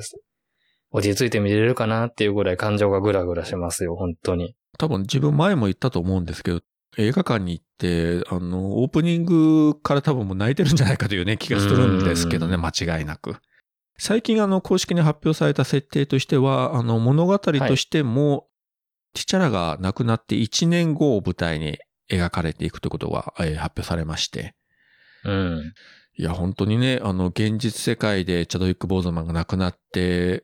S1: 落ち着いて見れるかなっていうぐらい感情がぐらぐらしますよ、本当に。
S2: 多分自分前も言ったと思うんですけど、映画館に行って、あの、オープニングから多分もう泣いてるんじゃないかというね、気がするんですけどね、
S1: うん
S2: 間違いなく。最近あの、公式に発表された設定としては、あの、物語としても、ティチャラが亡くなって1年後を舞台に描かれていくということが、えー発表されまして。
S1: うん。
S2: いや、本当にね、あの、現実世界でチャドウィック・ボーズマンが亡くなって、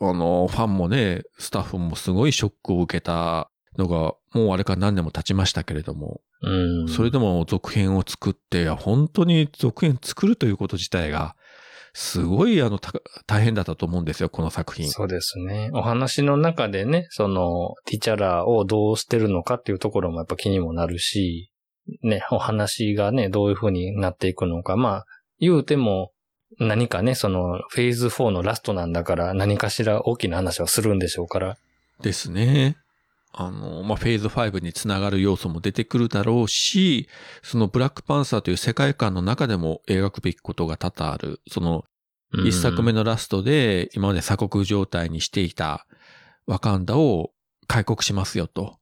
S2: あの、ファンもね、スタッフもすごいショックを受けたのが、もうあれから何年も経ちましたけれども、
S1: うん。
S2: それでも続編を作って、いや、本当に続編作るということ自体が、すごい、あの、た大変だったと思うんですよ、この作品。
S1: そうですね。お話の中でね、その、ティチャラをどうしてるのかっていうところもやっぱ気にもなるし、ね、お話がね、どういう風になっていくのか。まあ、言うても、何かね、その、フェーズ4のラストなんだから、何かしら大きな話はするんでしょうから。
S2: ですね。あの、まあ、フェーズ5につながる要素も出てくるだろうし、そのブラックパンサーという世界観の中でも描くべきことが多々ある。その、
S1: うん
S2: 一作目のラストで今まで鎖国状態にしていたワカンダを開国しますよと。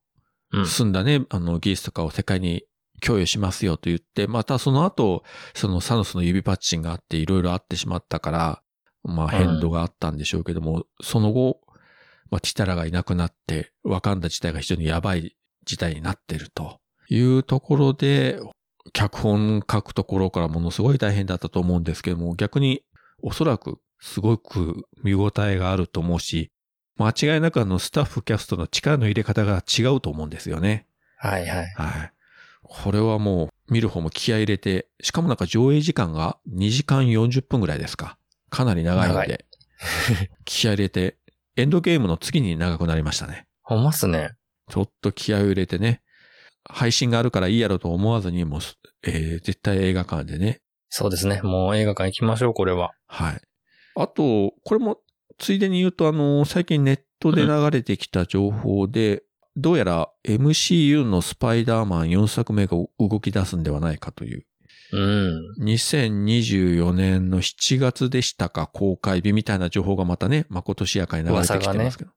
S1: うん
S2: 済んだね、あの、技術とかを世界に供与しますよと言って、またその後、そのサノスの指パッチンがあっていろいろあってしまったから、まあ変動があったんでしょうけども、その後、まあティタラがいなくなって、ワカンダ自体が非常にやばい事態になってるというところで、脚本書くところからものすごい大変だったと思うんですけども、逆におそらくすごく見応えがあると思うし、間違いなくあのスタッフキャストの力の入れ方が違うと思うんですよね。
S1: はいはい。
S2: はい。これはもう見る方も気合い入れて、しかもなんか上映時間が2時間40分ぐらいですか。かなり長いの
S1: 長
S2: で、*laughs* 気合い入れて、エンドゲームの次に長くなりましたね。
S1: ほんまっすね。
S2: ちょっと気合を入れてね、配信があるからいいやろと思わずに、もう、えー絶対映画館でね。
S1: そうですね。もう映画館行きましょう、これは。
S2: はい。あと、これも、ついでに言うと、あの、最近ネットで流れてきた情報で、どうやら MCU のスパイダーマン4作目が動き出すんではないかという。
S1: うん。
S2: 2024年の7月でしたか、公開日みたいな情報がまたね、まことしやかに流れてきてますけど。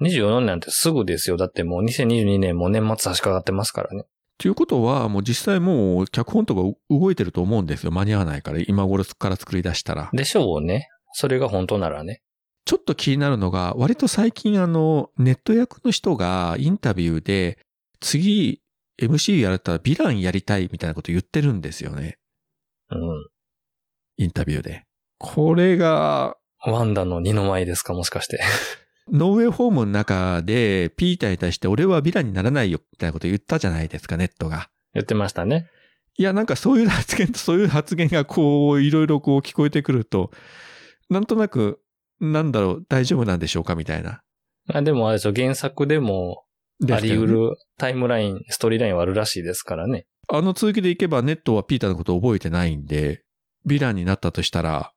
S1: 24年なんてすぐですよ。だってもう2022年も年末差し掛かってますからね。
S2: ということは、もう実際もう脚本とか動いてると思うんですよ。間に合わないから、今頃から作り出したら。
S1: でしょうね。それが本当ならね。
S2: ちょっと気になるのが、割と最近あの、ネット役の人がインタビューで、次 MC やれたらヴィランやりたいみたいなこと言ってるんですよね。
S1: うん。
S2: インタビューで。これが、
S1: ワンダの二の舞ですか、もしかして。
S2: ノーウェイホームの中で、ピーターに対して俺はヴィランにならないよ、みたいなこと言ったじゃないですか、ネットが。
S1: 言ってましたね。
S2: いや、なんかそういう発言とそういう発言がこう、いろいろこう聞こえてくると、なんとなく、なんだろう、大丈夫なんでしょうか、みたいな。
S1: あでもあれでしょ、原作でもあり得るタイムライン、ストーリーラインはあるらしいですからね。
S2: あの続きでいけばネットはピーターのことを覚えてないんで、ヴィランになったとしたら、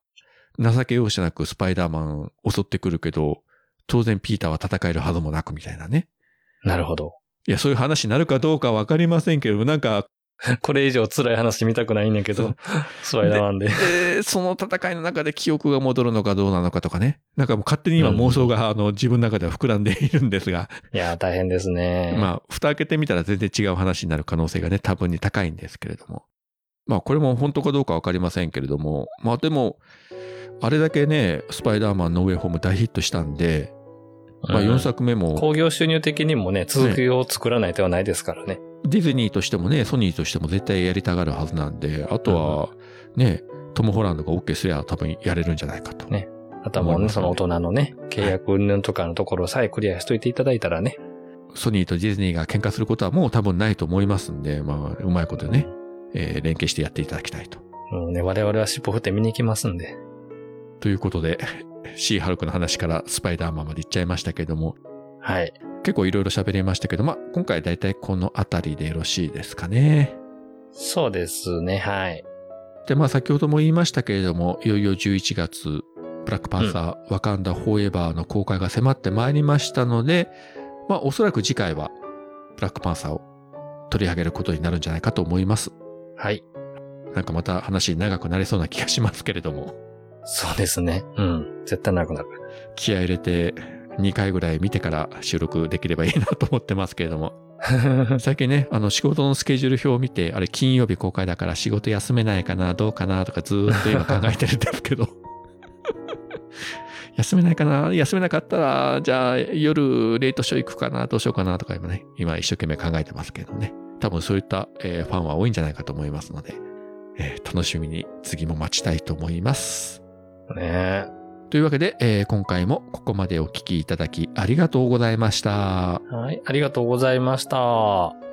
S2: 情け容赦なくスパイダーマン襲ってくるけど、当然ピーターは戦えるはずもなくみたいなね。
S1: なるほど。
S2: いや、そういう話になるかどうかわかりませんけど、なんか、*laughs*
S1: これ以上辛い話見たくないんだけど、スパイダーマンで。
S2: えーその戦いの中で記憶が戻るのかどうなのかとかね。なんかもう勝手に今妄想が、あの自分の中では膨らんでいるんですが、
S1: いやー、大変ですね。
S2: まあ、蓋開けてみたら全然違う話になる可能性がね、多分に高いんですけれども。まあ、これも本当かどうかわかりませんけれども、まあでも、あれだけね、スパイダーマンノーウェイホーム大ヒットしたんで、まあ
S1: うん
S2: 4作目も、
S1: 興行収入的にもね、続きを作らない手はないですからね。
S2: ディズニーとしてもね、ソニーとしても絶対やりたがるはずなんで、あとは、ね、トム・ホランドが OK すりゃ多分やれるんじゃないかと。
S1: ねあとはもう
S2: ね、
S1: その大人のね、契約云々とかのところさえクリアしといていただいたらね。
S2: ソニーとディズニーが喧嘩することはもう多分ないと思いますんで、まあ、うまいことね、えー連携してやっていただきたいと。
S1: もうね、我々は尻尾振って見に行きますんで。
S2: ということで、シー・ハルクの話からスパイダーマンまで行っちゃいましたけども、
S1: はい。
S2: 結構いろいろ喋りましたけど、まあ、今回だいたいこのあたりでよろしいですかね。
S1: そうですね、はい。
S2: で、まあ、先ほども言いましたけれども、いよいよ11月、ブラックパンサー、ワカンダ・フォーエバーの公開が迫ってまいりましたので、まあ、おそらく次回は、ブラックパンサーを取り上げることになるんじゃないかと思います。
S1: はい。
S2: なんかまた話長くなりそうな気がしますけれども、
S1: そうですね。うん。絶対なくなる。
S2: 気合い入れて2回ぐらい見てから収録できればいいなと思ってますけれども、*laughs* 最近ね、あの仕事のスケジュール表を見て、あれ金曜日公開だから仕事休めないかな、どうかなとかずーっと今考えてるんですけど。*laughs* 休めないかな休めなかったら、じゃあ夜レイトショー行くかなどうしようかなとか今ね、今一生懸命考えてますけどね。多分そういった、えーファンは多いんじゃないかと思いますので、えー楽しみに次も待ちたいと思います。
S1: ね
S2: というわけで、えー今回もここまでお聞きいただきありがとうございました。
S1: はい。ありがとうございました。